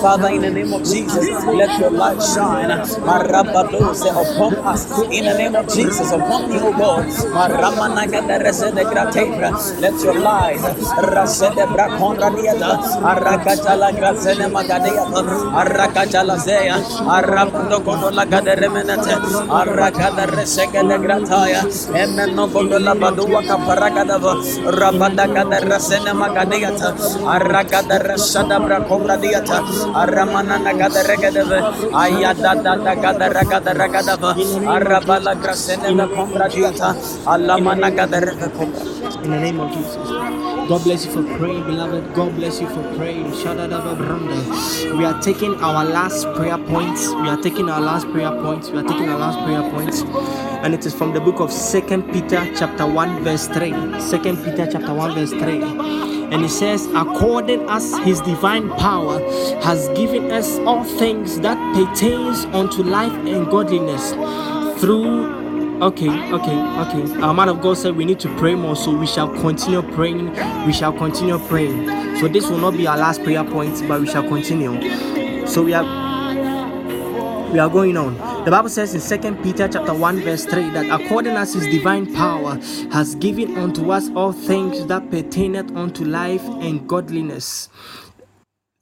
Father, in the name of Jesus, let your light shine. Marabado se upon us. In the name of Jesus, upon me, O God. Maramanagada resene gratebra. Let your light rasede brakonradiata. Aragajala grasene magadeata. Aragajala zeya. Arabando kodola gade remenete. Aragada resegede grataya. Emeno godola badua kaparagadava. Rabada diata. Aramana Arabala diata. Alamana. In the name of Jesus. God bless you for praying, beloved. God bless you for praying. We are taking our last prayer points. We are taking our last prayer points. We are taking our last prayer points. And it is from the book of Second Peter chapter 1 verse 3. Second Peter chapter 1 verse 3. And it says, according as his divine power has given us all things that pertains unto life and godliness through Okay, okay, okay. Our man of God said we need to pray more, so we shall continue praying. We shall continue praying. So this will not be our last prayer point, but we shall continue. So we are we are going on. The Bible says in Second Peter chapter 1, verse 3 that according as his divine power has given unto us all things that pertaineth unto life and godliness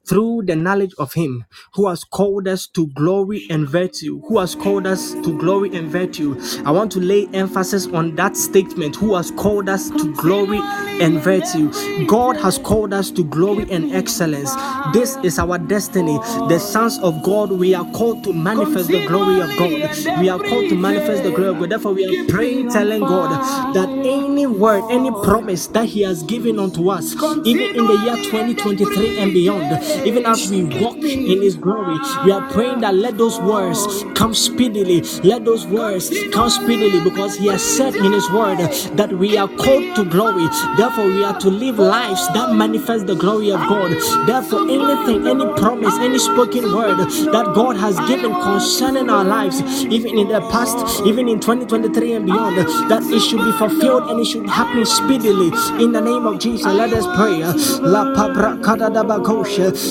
through the knowledge of him who has called us to glory and virtue who has called us to glory and virtue. I want to lay emphasis on that statement who has called us to glory and virtue. God has called us to glory and excellence. This is our destiny. The sons of god we are called to manifest the glory of god. We are called to manifest the glory of god. Therefore we are praying telling god that any word any promise that he has given unto us even in the year 2023 and beyond even as we walk in His glory, we are praying that let those words come speedily. Let those words come speedily because He has said in His word that we are called to glory. Therefore, we are to live lives that manifest the glory of God. Therefore, anything, any promise, any spoken word that God has given concerning our lives, even in the past, even in 2023 and beyond, that it should be fulfilled and it should happen speedily. In the name of Jesus, let us pray. La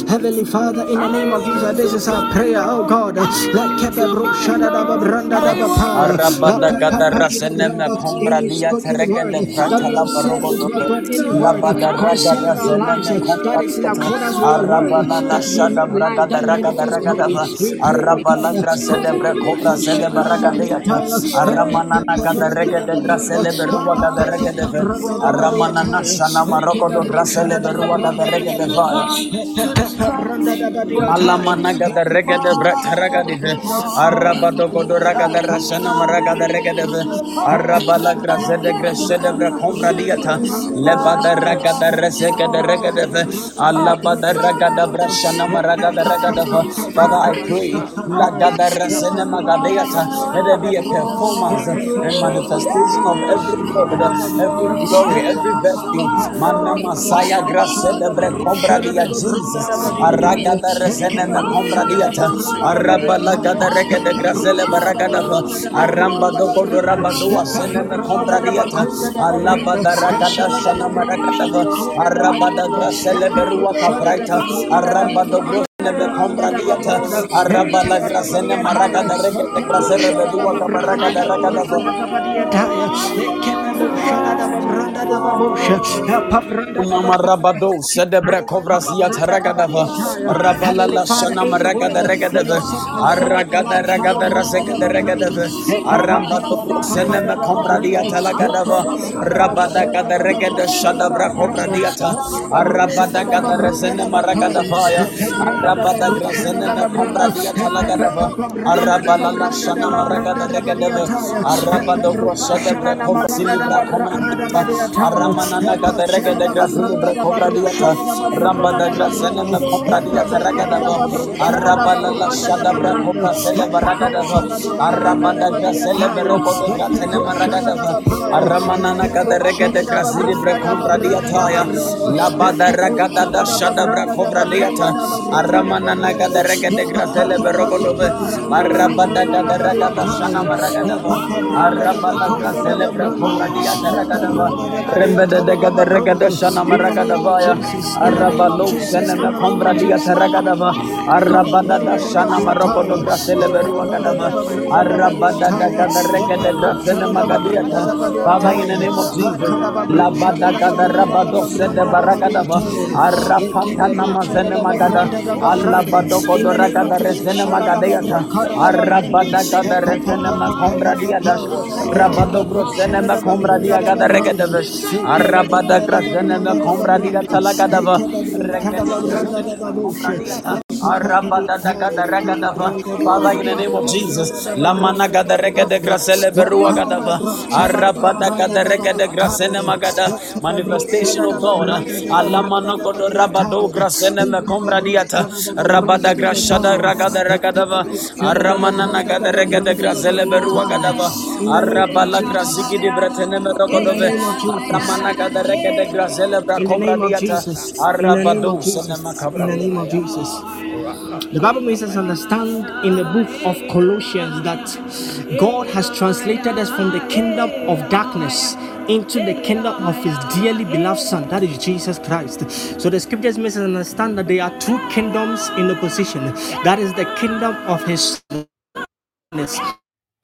Heavenly Father, in the name of Jesus, this is our prayer, oh God. Let Kebebro Shada Daba Branda Daba Power. Arabada gada rasene me kombra dia terege de prata la barogo dobe. Labada raga rasene me kombra diata. Arabana na shada braga da raga da raga da ba. Arabala grase de bre kobra se de baraga diata. Aramana na gada rege de grase le berua gada rege de ve. Aramana na shana marogo do grase le berua gada rege de va. Malamana gada rega de brata raga de araba do godo raga de rasana maraga de rega de araba la grase de grase de bra compra diata leba de raga de reseke de rega de alaba de raga de brashana maraga de raga de Father I pray be a performance and of every every glory every mana Jesus aragada resene me compra diata arabala gada rega de grasele baragada fa aramba do godo ramba do asene me compra diata alaba da ragada shana maragada fa arabada grasele berua kapraita aramba do Nebe compra diata araba la grasene maraga da rega de grasele berua kabaraga da ragada fa Mamarabado sedebre kovrasia taragadava rabala la shana maragada regadava aragada ragada rasegada regadava arambado seneme kombradia talagadava rabada gada regada shadabra kombradiata arabada gada resene maragadava ya arabada grasene me kombradia talagadava arabala la shana maragada regadava arabado sedebre kovrasilibra komandita Aramana gada rega de grasini bre cobra diata ramba da grasene me cobra diata rega da ba araba la la shada bre cobra sele baraga da ba araba da grasele bre robo de grasene maraga da ba aramana na gada rega de grasini bre cobra diata ya la bada rega da da shada bre cobra diata aramana na gada rega de grasele bre robo do be araba da gada rega da shana maraga da ba araba la grasele bre cobra diata rega da ba Rembede de gada regada shana. Rabado Arabada grasene me kombra diga talagadava. Arabada daga da raga dava. Father, in the name of Jesus, Lamana gada rega de grasele berua gadava. Arabada gada rega de grasene magada. Manifestation of God. Alamana rabado grasene me kombra diata. Rabada grashada raga da raga dava. Aramana nagada rega de grasele berua gadava. Arabala grasigi di bretene me rogodove. Aramana gada rega de grasele bra In the kombra name of diata. Jesus. In the name Arabado of sene In the name of. Jesus. The Bible makes us understand in the book of Colossians that God has translated us from the kingdom of darkness into the kingdom of his dearly beloved son that is jesus christ. So the scriptures makes us understand that there are two kingdoms in opposition. That is the kingdom of his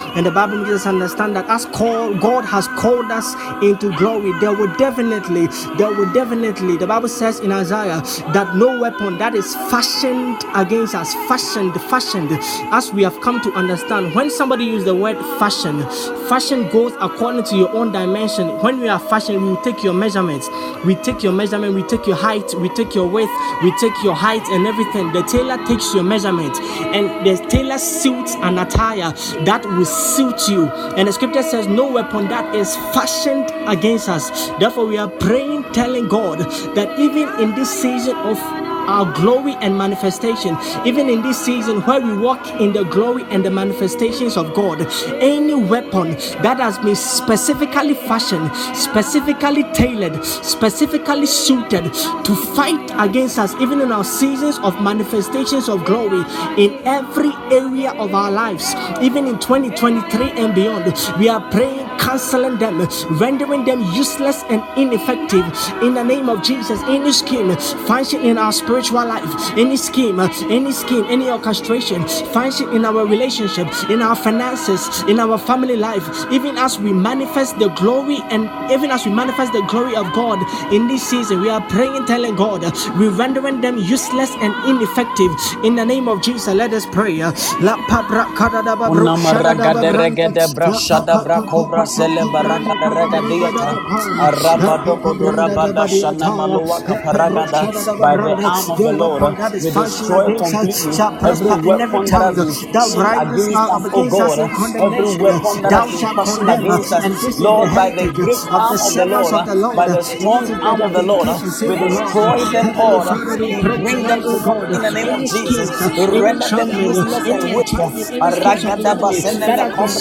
and the Bible makes us understand that as call, God has called us into glory, there will definitely, there will definitely, the Bible says in Isaiah that no weapon that is fashioned against us, fashioned, fashioned, as we have come to understand. When somebody uses the word fashion, fashion goes according to your own dimension. When we are fashioned, we will take your measurements. We take your measurement, we take your height, we take your width, we take your height and everything. The tailor takes your measurement, and the tailor suits an attire that will suit you. And the scripture says, No weapon that is fashioned against us. Therefore, we are praying, telling God that even in this season of our glory and manifestation, even in this season where we walk in the glory and the manifestations of God, any weapon that has been specifically fashioned, specifically tailored, specifically suited to fight against us, even in our seasons of manifestations of glory in every area of our lives, even in 2023 and beyond, we are praying canceling them, rendering them useless and ineffective in the name of Jesus. Any scheme function in our spiritual life, any scheme, any scheme, any orchestration function in our relationship, in our finances, in our family life, even as we manifest the glory and even as we manifest the glory of God in this season, we are praying, telling God, we rendering them useless and ineffective in the name of Jesus. Let us pray. La pabra kadadaba bro, shadadaba Unamaragadere brante, brashada brakobra sele baragada regadiata. Arabado kodurabada shana maluwa kaparagada. By the arm of the Lord, we destroy completely every weapon that has been against us, us God. Every weapon that has been fashioned against us, Lord, by the great arm of the Lord, by the strong arm of the Lord, we destroy them all. Bring them to God, in the name of Jesus. render them useless and the Aragada basene even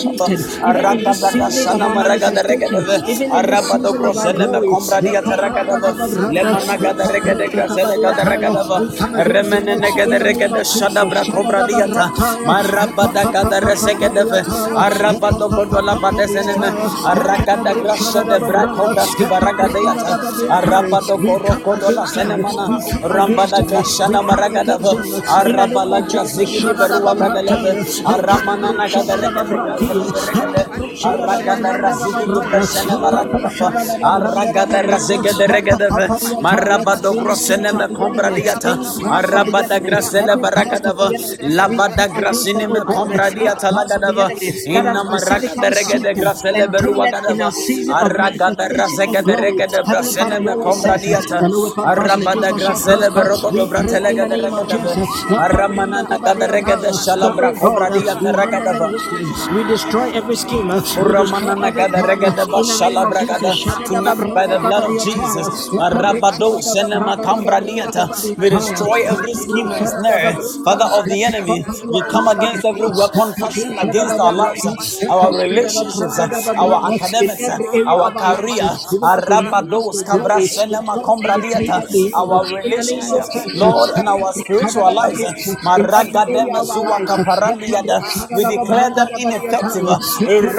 in this Aragada season of shana our maragada manifestation, regadebe. even in this Arabado season of our grosene me glory. kombradia taragadaba. Lemana gada regede grasene gada regadaba. We come against it Remene negede in the name regede of shada Jesus. bra kobradia ta. Marabada gada resegedeve. Arabado godola badesene me. Aragada grasene bra kobraski baragadeyata. Arabado We koro come kodola against it. senemana. We come against Rambada it. We grashana come against maragadava. it. In the name Arabala of Jesus. grasigi di berua gadeleve. Aramana nagada regede Shadadababrantia. We destroy every scheme. By the blood of Jesus. We destroy every scheme and snare. Father of the enemy. We come against every weapon against our lives, our relationships, our academics, our career. the end. Our relationships, Lord, and our spiritual lives. We declare them ineffective.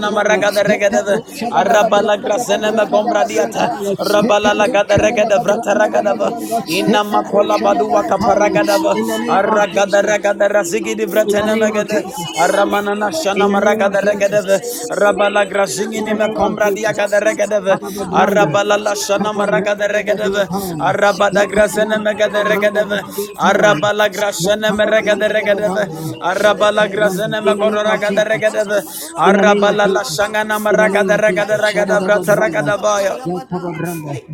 la shana maragaderegedeve. Arabala grasene me kombradiata. Rabala la gaderegede vrata ragadava. Inna makola badua kaparagadava. In the name of Aragada Jesus. ragada razigi di In the vratene name of megede. Jesus. Aramana na shana In the name maragada of regedeve. Jesus. Rabala In grazingini the me name of kombra diagada Jesus. regedeve. Branda. Arabala la shana maragada regedeve. Branda. Arabada grazene megede regedeve. Arabala grazene me regede regedeve. Arabala grazene me In the kodo name of ragada Jesus. regedeve. In the name of Arabala la shangana maragada ragada ragada brata ragada baya.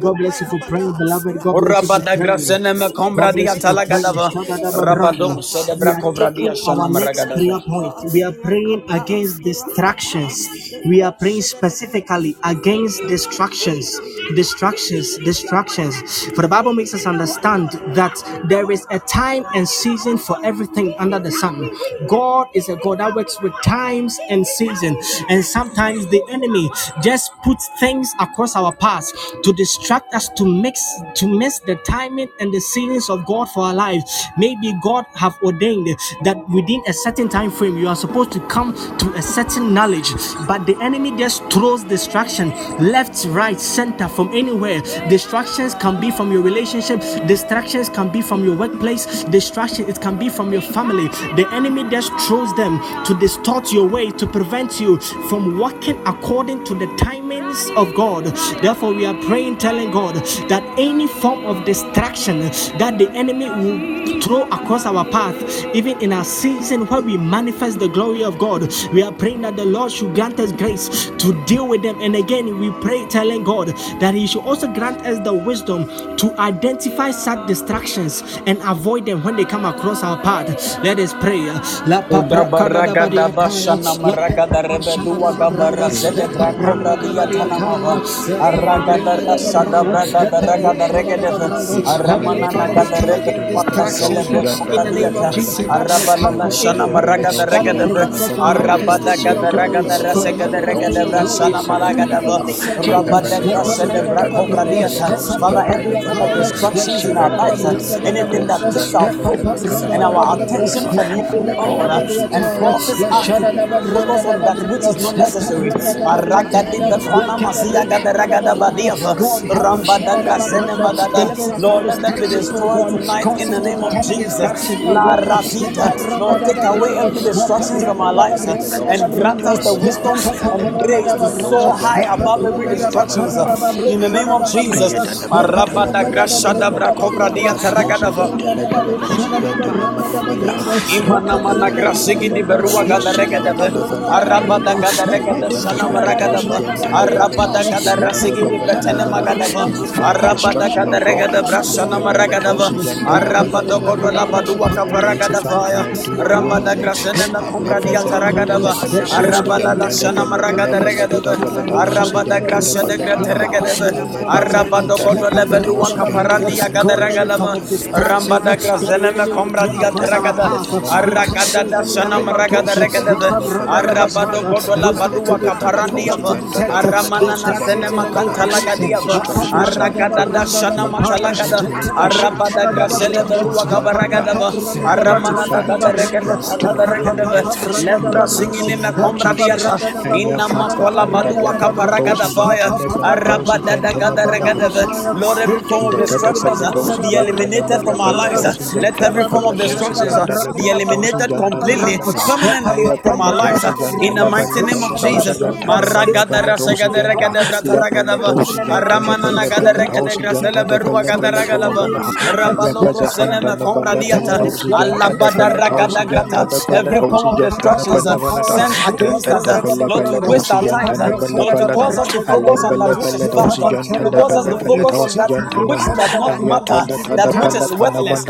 God bless you for praying, beloved. God bless you for Urabada praying. grasene me kombra dia talagadava. Rabado sede We are brakovra dia taking shana our next maragada. prayer point. We are praying against distractions. We are praying specifically against distractions. Distractions, distractions. For the Bible makes us understand that there is a time and season for everything under the sun. God is a God that works with times and season. And sometimes the enemy just puts things across our path to distract us to mix to miss the timing and the seasons of God for our lives. Maybe God have ordained that within a certain time frame you are supposed to come to a certain knowledge, but the enemy just throws distraction left, right, center from anywhere. Distractions can be from your relationship, distractions can be from your workplace, distraction it can be from your family. The enemy just throws them to distort your way to prevent you from walking according to the timings of God. Therefore, we are praying, telling God that any form of distraction that the enemy will throw across our path, even in our season where we manifest the glory of God, we are praying that the Lord should grant us grace to deal with them. And again, we pray, telling God that He should also grant us the wisdom to identify such distractions and avoid them when they come across our path. Let us pray. La pa- Uda bra- kada- da- ba- baragada dia- bashana maragada rebedu wagabara sede brakovra dia tanamava. Aragada rasada bragada ragada regedeve. Aramana nagada rebedu waka selebe kovra dia ta. Arabala la shana maragada regedeve. Arabada gada ragada rasegada regedeve shana malagadava. Rabada grasede brakovra dia ta. Father, every form of distractions in our lives, uh, anything that takes our focus and our attention from you, oh uh, and causes us to focus on that which is not necessary. Aragadi bekwana masiya gada ragada badiava. Rambada grasene madada. Lord, let them be destroyed tonight in the name of Jesus. La. Lord, take away every distractions from our lives uh, and grant us the wisdom and grace to soar high above every distractions uh, in the name of Jesus. Grashada brakovra dia taragadava. Imana mana grasigi di berua gada regadava. Arabada gada regada shana maragadava. Arabada gada rasigi di bretene magadava. Arabada gada regada brashana maragadava. Arabada godola badua kaparagadava. Rambada grasene me kumbra dia taragadava. Arabada la shana maragada regadava. Arabada grasene grete regadava. Arabada godola badua kaparandia gada regadava. Rambada grasene me kumbra dia taragada. Aragada da shana maragada regadava. Arabado godola badua. Aramana na sene makanta da shana matalagada. Arabada grasele berua kabaragada. Aramana da gada regada gada regada. Lembra singini me kombra diata. Inna badua fire. Arabada da gada regada. Lord, every form of destructions uh, be eliminated from our lives. uh. Let every form of destructions uh, be eliminated completely, from our lives. In the mighty name of Jesus. Maragada rasagada regada brata ba. Aramana nagada regada grasela berua gada ragada ba. Rabado grosene me kombra diata. Alabada ragada grata. Every form of destructions uh, sent against us, uh, Lord, to waste our times, uh, Lord, to cause us to focus on that which is valuable, to cause us to focus on that which does not matter, that which is worthless.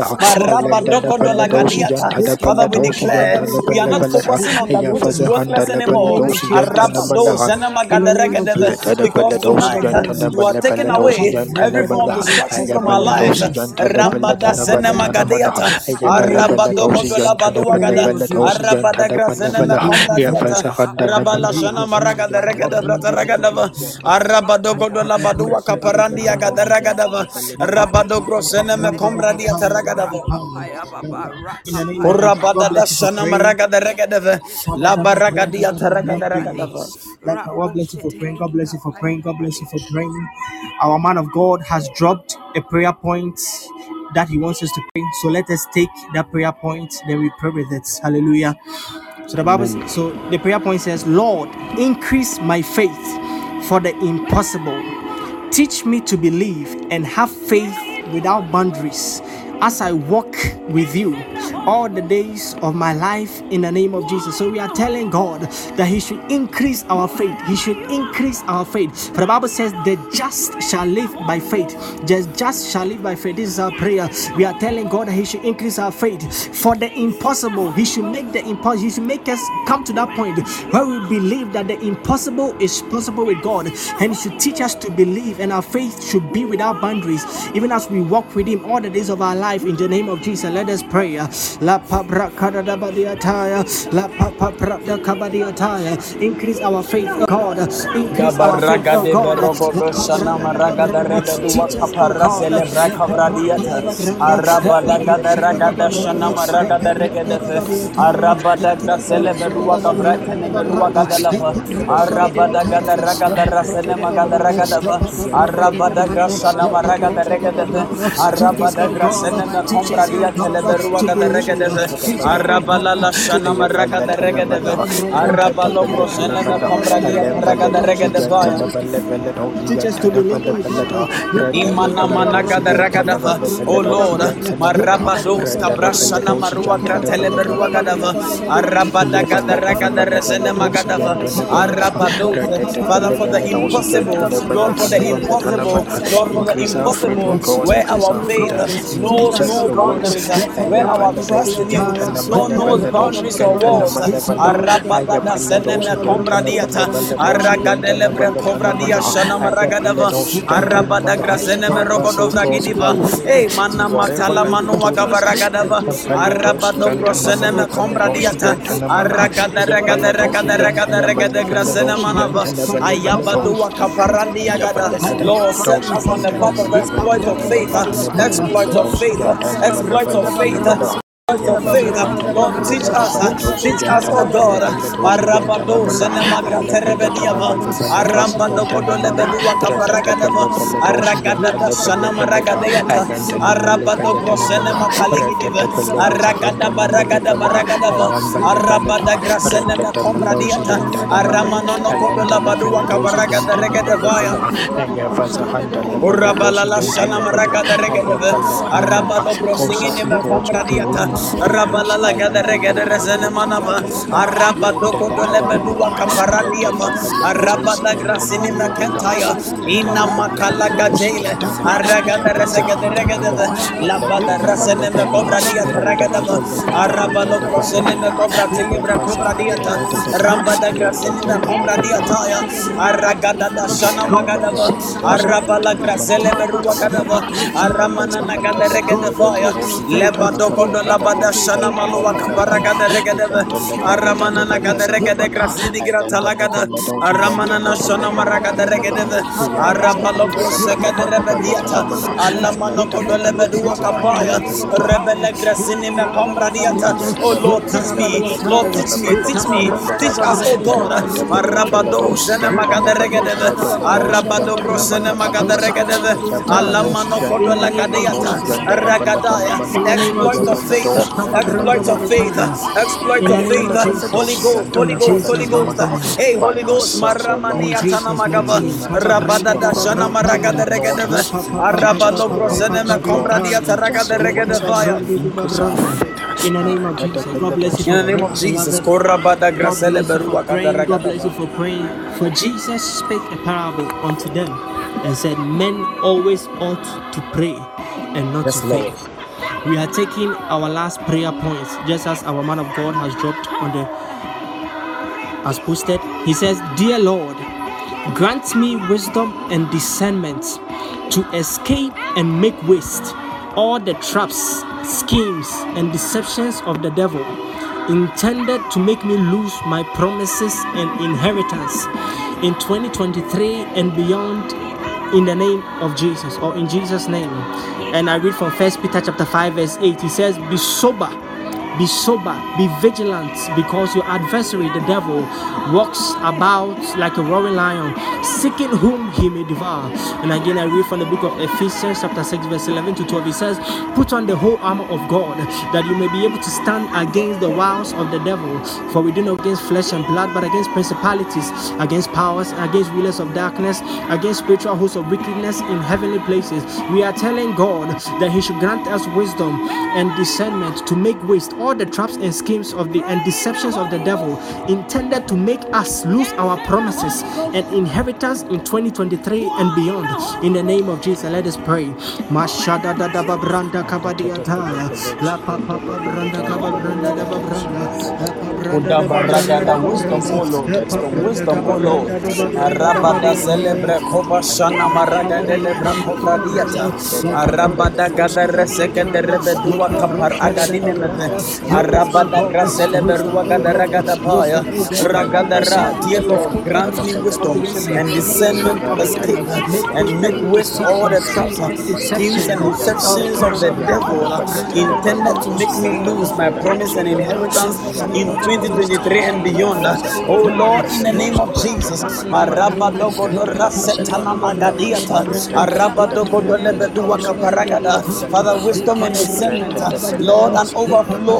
Father, we declare we are not focusing on that which is worthless anymore. Arabadozenamagaderegedebe. Because tonight uh, you are taking away every form of distraction from our lives. Rambadazenemagadiata. Arabadokodolabaduagada. Arabadagrazenemekombradiata. Rabalashanamaragaderegedebrataragadaba. Arabadokodolabaduakaparandiagadaregadaba. Rabadogrozenemekombradiataragadaba. In the name of Jesus, God Urabada da bless you for shana praying. maraga da rega da ve. La baraga dia taraga da rega da ve. Like, God bless you for praying. God bless you for praying. God bless you for praying. Our man of God has dropped a prayer point that he wants us to pray. So let us take that prayer point, then we pray with it. Hallelujah. So the Bible, Amen. so the prayer point says, Lord, increase my faith for the impossible. Teach me to believe and have faith without boundaries as I walk with you. all the days of my life in the name of Jesus. So we are telling God that He should increase our faith. He should increase our faith. For the Bible says, The just shall live by faith. Just just shall live by faith. This is our prayer. We are telling God that He should increase our faith. For the impossible, He should make the impossible. He should make us come to that point where we believe that the impossible is possible with God. And He should teach us to believe, and our faith should be without boundaries, even as we walk with Him all the days of our life. In the name of Jesus, let us pray. La pabra kadada badiataya, la pabra da kabadiataya. Increase our faith, oh God. Increase our faith, oh God. Berogodo Shana Maraga da Reda Dua Teach us, Capara God. Celebra Cabradiata Arabada Arabala believe, oh Father, for the impossible, Lord, for the impossible, Lord, for the impossible, where our faith. faith knows no oh boundaries, where our trust in you no knows boundaries or walls. Arabada da Seneme Combradiata, Aragadele Brecovradia Shana Maragadava, Arabada Grasene Merogodovra Gidiva, Eh Mana Matala Manua Gabaragadava, Arabado Grosene me Combradiata, Aragada Regada Regada Regada Regada Grasene Manava, Ayabadua Caparandia Gada. Lord, set us on the path of exploit of faith, uh, exploit of faith, uh, exploit of faith. Uh, of faith, uh, Lord, teach us, uh, teach us, oh God, uh, Marabado, Senemagra Terebediava, Arambado Kodolebedua Caparagadava, Aragadada Sanamaragadeata, Arabado Grosenema Kaligidiva, Aragada Baragada Baragadava, Arabada Grasenema Comradiata, Aramanono Kodola Badua Cabaragada Regadavaya, Urabalala shana maraga da regedeve. Arabalo brosingine me kombradiata. Arabalala gada regede rezene manava. Arabado kodole bedua kaparadiava. Arabada grasini me kentaya. Ina makala gajele. Araga da rezegede regedeve. Lambada rasene me kobra kombradiata regedeve. Arabalo brosene me kombrati libra kombradiata. Rambada grasini me kombradiata ya. Aragada da shana magadava. Arabala grasele berua kadava. Aramana nagada regede fire. Lebado kodo labada shana malua kabara gada. Aramana nagada regede grasidi grata lagada. Aramana na shana maragada regede ve. Arabalo brose gada rebediata. Alamano kapaya. Rebele diata. Oh Lord, teach me. Lord, teach me. Teach me. Teach us, oh God. Arabado shana. Arabado. Alamano. Ragadaya. Exploit of faith. Exploit of faith. Exploit of faith. Holy Ghost. Holy Ghost. Holy Ghost. Hey, Holy Ghost. Maramania tana magava. Rabada da shana maragada regedeve. Arabado brosene me kombra diata ragada regedevaya. In the name of Jesus, God bless you. In the name of Jesus. Korabada God grasele bless you for berua praying. God bless you for praying. For Jesus spake a parable unto them and said, Men always ought to pray and not Yes, to faint. We are taking our last prayer points, just as our man of God has dropped on the as posted. He says, Dear Lord, grant me wisdom and discernment to escape and make waste all the traps, schemes, and deceptions of the devil intended to make me lose my promises and inheritance in 2023 and beyond in the name of Jesus or in Jesus name. And I read from 1 Peter chapter 5 verse 8 he says be sober Be sober, be vigilant, because your adversary, the devil, walks about like a roaring lion, seeking whom he may devour. And again, I read from the book of Ephesians, chapter 6, verse 11 to 12. It says, Put on the whole armor of God, that you may be able to stand against the wiles of the devil. For we do not against flesh and blood, but against principalities, against powers, against rulers of darkness, against spiritual hosts of wickedness in heavenly places. We are telling God that He should grant us wisdom and discernment to make waste all the traps and schemes of the and deceptions of the devil intended to make us lose our promises and inheritance in 2023 and beyond. In the name of Jesus, let us pray. Wisdom, O Lord, wisdom, O Lord. Arabada celebre koba shana maraga de lebra kobra diata. Arabada gada reseke de rebe dua kapar agadine mete. Arabada gra celebre rua gada ragada paya. Ragada ra, dear Lord, grant me wisdom and discernment to escape and make waste all the traps, schemes and deceptions of the devil intended to make me lose my promise and inheritance in 2023 and beyond. Oh Lord, in the name of Jesus. Father, wisdom and discernment. Lord, an overflow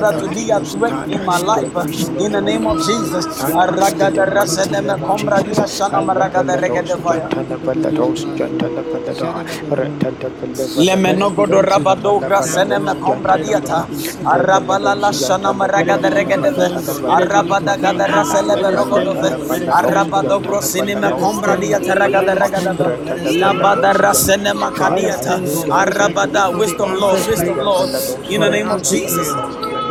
Father, to be at work in my life. In the name of Jesus. Araga de rasene me kombra dia shana maraga de regede Lemeno godo rabado grasene me kombra diata. Arabala la shana maraga de regede Arabada gada rasele be rogodo Arabado grosini me kombra diata raga de regede Labada rasene makadiata. Arabada wisdom Lord, wisdom Lord. In the name of Jesus.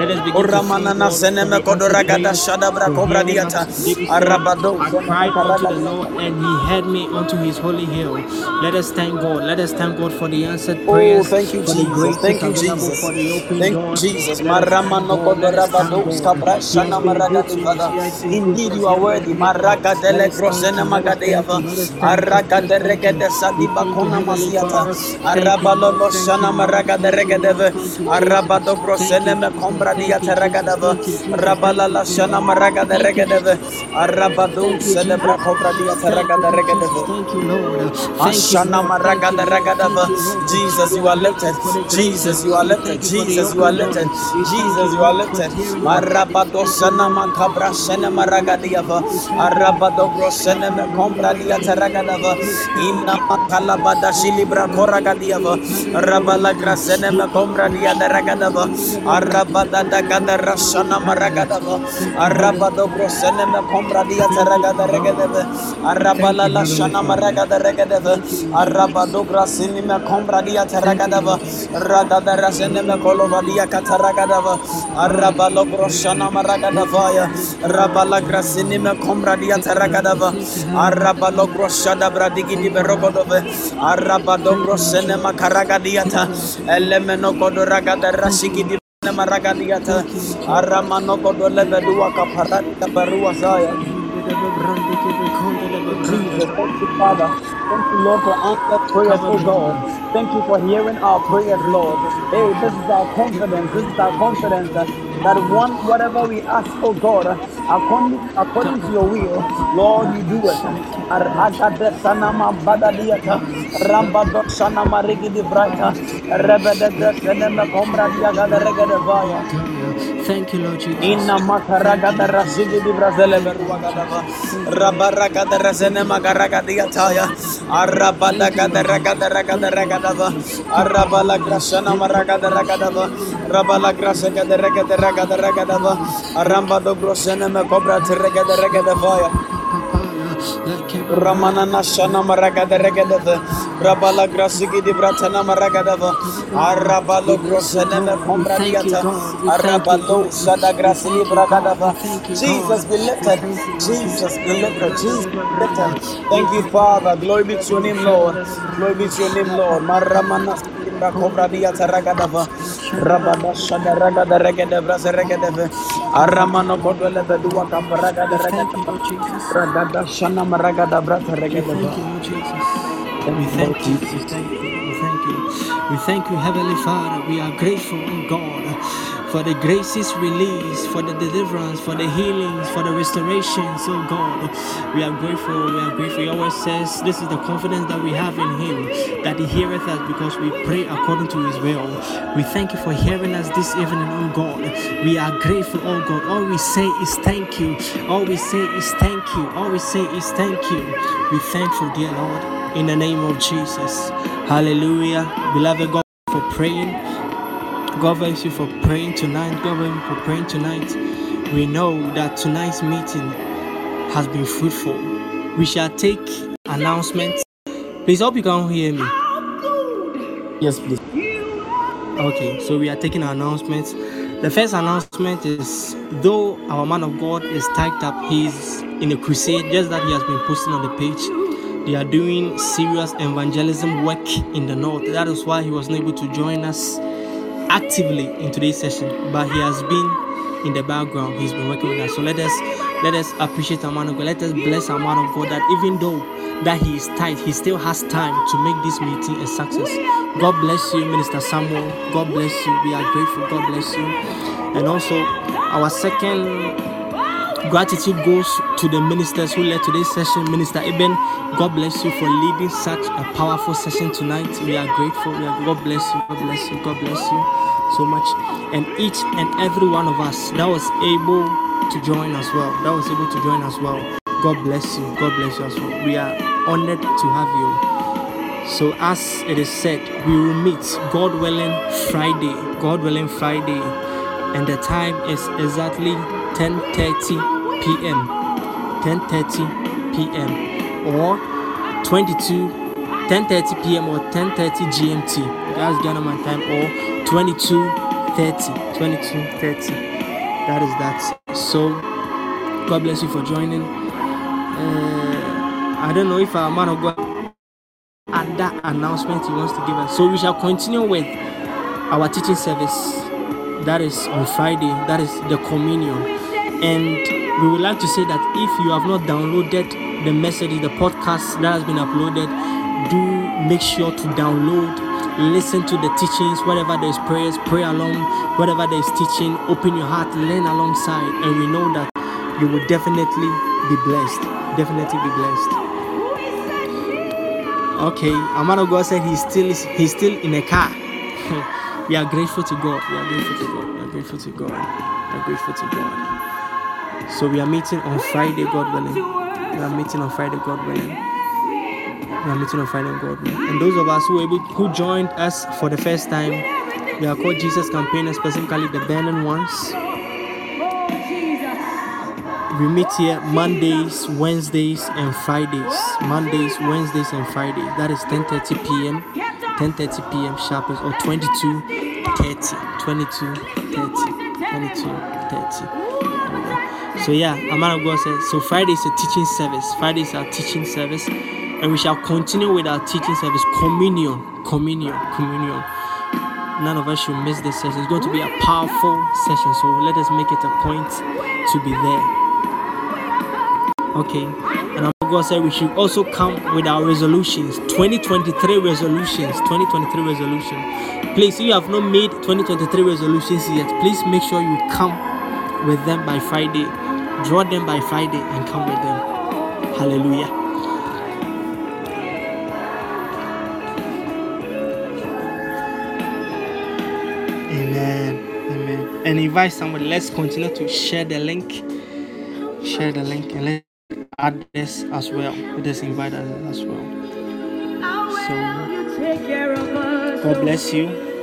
Let us begin to Oramanana seneme kodoragada shadabra kobra diata. Arabado. I cried unto the Lord and he heard me unto his holy hill. Let us thank God. Let us thank God for the answered Oh, prayers. thank you, for the Jesus. Thank you, Jesus. For the open Thank you. Jesus. Let us thank Marama no God. Let us thank kodorabado skabra shana has been good maragadi to us. fada. He has been good Indeed, you are worthy. been good to us. Maraga Let dele us thank grosene him. Let us magadeava. him. Let us thank him. Araga Let us de thank him. regede sadiba kona masiata. Father. Arabalo shana Lord. maraga de Thank you, Lord. regedeve. Thank you, Arabado Jesus. Thank you, grosene me Jesus. kombra Thank you, ragadava. Thank you, Jesus. Thank Rabala la shana Jesus. maraga de Thank you, regedeve. Jesus. Arabado Thank you, cedebra Jesus. cobra diata Thank ragada you, Jesus. regedeve. Thank you, Lord. Thank you, Ashana Lord. Thank you, maragada ragadava. Jesus, you are lifted. grateful for the grace. Jesus, you are lifted. thank you for the Jesus, you are lifted. doors. We thank Jesus, you, are lifted. tearing us. We Marabado thank you, sana Lord, for makabra sana forgiving us. maragadiava. We thank you, Arabado Lord. grosene me compra diata ragadava. Inna makalabada shilibra koragadiava. Rabala compra diata ragadava. Arabada da gada rasana maragadava. Arabado grosene me compra diata Thank you, ragada regadava. Thank Arabala you, la Heavenly shana maragada you, Lord Arabado Jesus. grasini me compra diata Thank you, ragadava. Lord Jesus. Ragada rasene me kolovadia kataragadava. Arabalo groshana maragadavaya. Rabala grasini me compra diata ragadava. Thank you, Heavenly Arabalo Father. groshada bradigi di Thank you, Lord. berogodove. Arabado Thank you, Lord grosene Jesus. Thank makaragadiata. you, Lord Jesus. Elemeno kodoragada Thank you, rashigi Lord. di Thank you, Father. Thank you, Lord, for answered prayers, oh God. Thank you for hearing our prayers, Lord. Hey, this is our confidence. This is our confidence that one, whatever we ask, oh God, according, according to your will, Lord, you do it. Aragade sanama badadiata, rambado sanama rigidi vrata, rebede greseneme kombra diagada regede vaya. thank you, Lord Jesus. Inna makaraga da rasigi di brazele beruaga rabaraga da razene magaraga di ataya da raga da raga da raga da ba arabala grasana da raga da ba rabala da raga da raga da ba aramba do grosene me cobra raga da raga da ba Ramana Nashana Maragada Regadeva, Rabala Grasigi di Bratana Maragadava, Arabalo Grosanema Combradiata, Arabalo Sada Grasini Bragadava. Jesus be lifted, Jesus be lifted, Jesus be lifted. Thank you, Father. Glory be to your name, Lord. Glory be to your name, Lord. Maramana Cobra Diata Ragadava, Rabada Shada Ragada Regadeva, Regadeva, Aramano Godwele Bedua you, Regadava. Ragada Shana Maragada Brata We thank you, Jesus. We thank you. We Jesus. thank you. We thank you. We thank you, Heavenly Father. We are grateful, oh God, for the graces released, for the deliverance, for the healings, for the restorations, oh God. We are grateful. We are grateful. Your word says this is the confidence that we have in Him, that He heareth us because we pray according to His will. We thank you for hearing us this evening, oh God. We are grateful, oh God. All we say is thank you. All we say is thank you. All we say is thank you. We thankful, dear Lord in the name of Jesus. Hallelujah. Beloved God for praying. God bless you for praying tonight. God bless you for praying tonight. We know that tonight's meeting has been fruitful. We shall take announcements. Please hope you can hear me. Yes, please. Okay, so we are taking announcements. The first announcement is though our man of God is typed up, he's in a crusade, just that he has been posting on the page. They are doing serious evangelism work in the north. That is why he wasn't able to join us actively in today's session, but he has been in the background. He's been working with us. So let us let us appreciate our man of God. Let us bless our man of God that even though that he is tight, he still has time to make this meeting a success. God bless you, Minister Samuel. God bless you. We are grateful. God bless you. And also our second Gratitude goes to the ministers who led today's session. Minister Eben, God bless you for leading such a powerful session tonight. We are grateful. We are, God bless you. God bless you. God bless you so much. And each and every one of us that was able to join as well, that was able to join as well. God bless you. God bless you as well. We are honored to have you. So, as it is said, we will meet, God willing, Friday. God willing, Friday. And the time is exactly 10:30 p.m. 10:30 p.m. or 22 10:30 p.m. or 10:30 GMT. That's Ghana Man time or 22:30 22:30. That is that. So God bless you for joining. Uh, I don't know if our man of God had that announcement he wants to give us. So we shall continue with our teaching service. That is on Friday. That is the communion. And we would like to say that if you have not downloaded the message, the podcast that has been uploaded, do make sure to download, listen to the teachings, whatever there's prayers, pray along, whatever there's teaching, open your heart, learn alongside, and we know that you will definitely be blessed. Definitely be blessed. Okay, a man of God said he's still he's still in a car. we are grateful to God. We are grateful to God. We are grateful to God. We are grateful to God. So we are meeting on Friday, God willing. We are meeting on Friday, God willing. We are meeting on Friday, God willing. And those of us who able who joined us for the first time, we are called Jesus campaigners, specifically the burning ones. Oh, we meet here Mondays, Wednesdays, and Fridays. Mondays, Wednesdays, and Fridays. That is 10:30 p.m. 10:30 p.m. sharpest or 22:30, 22:30, 22:30. So yeah, a man of God says. So Friday is a teaching service. Friday is our teaching service, and we shall continue with our teaching service. Communion, communion, communion. None of us should miss this session. It's going to be a powerful session. So let us make it a point to be there. Okay. And our God said we should also come with our resolutions 2023 resolutions. 2023 resolution. Please, if you have not made 2023 resolutions yet, please make sure you come with them by Friday. Draw them by Friday and come with them. Hallelujah. Amen. Amen. and invite somebody. Let's continue to share the link. Share the link and let others as well. Let us invite others as well. So God bless you.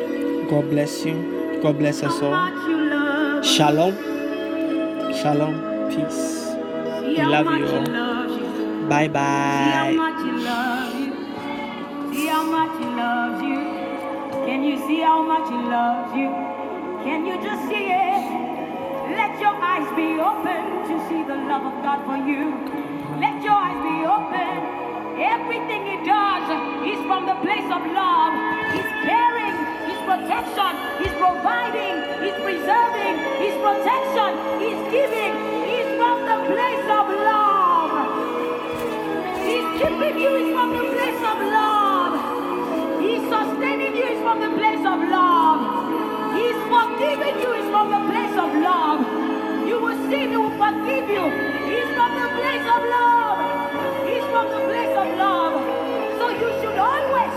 God bless you. God bless us all. Shalom. Shalom. Peace. We love you all. Bye bye. See how much he loves you. Can you see how much he loves you? Can you just see it? Let your eyes be open to see the love of God for you. Let your eyes be open. Everything he does is from the place of love. He's caring, His protection, He's providing, He's preserving, His protection, from the place of love. He's forgiving you is from the place of love. You will see He will forgive you. He's from the place of love. He's from the place of love. So you should always,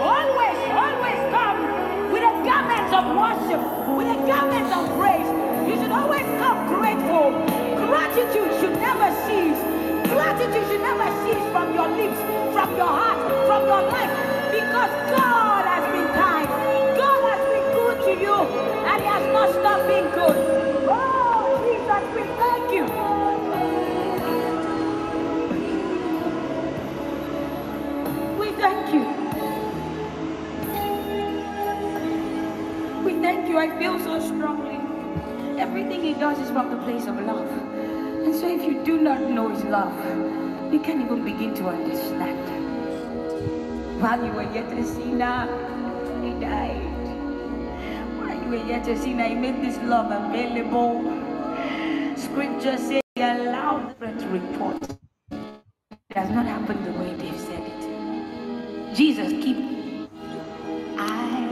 always, always come with a garment of worship, with a garment of praise. You should always come grateful. Gratitude should never cease. Gratitude should never cease from your lips, from your heart, from your life. Stopped being good. Oh, Jesus, we thank you. We thank you. We thank you. I feel so strongly. Everything He does is from the place of love. And so if you do not know His love, you can't even begin to understand. While you were yet a sinner, He died. While you were yet a sinner, He made this love available. Scripture says He allowed to report. It has not happened the way they've said it. Jesus, keep. I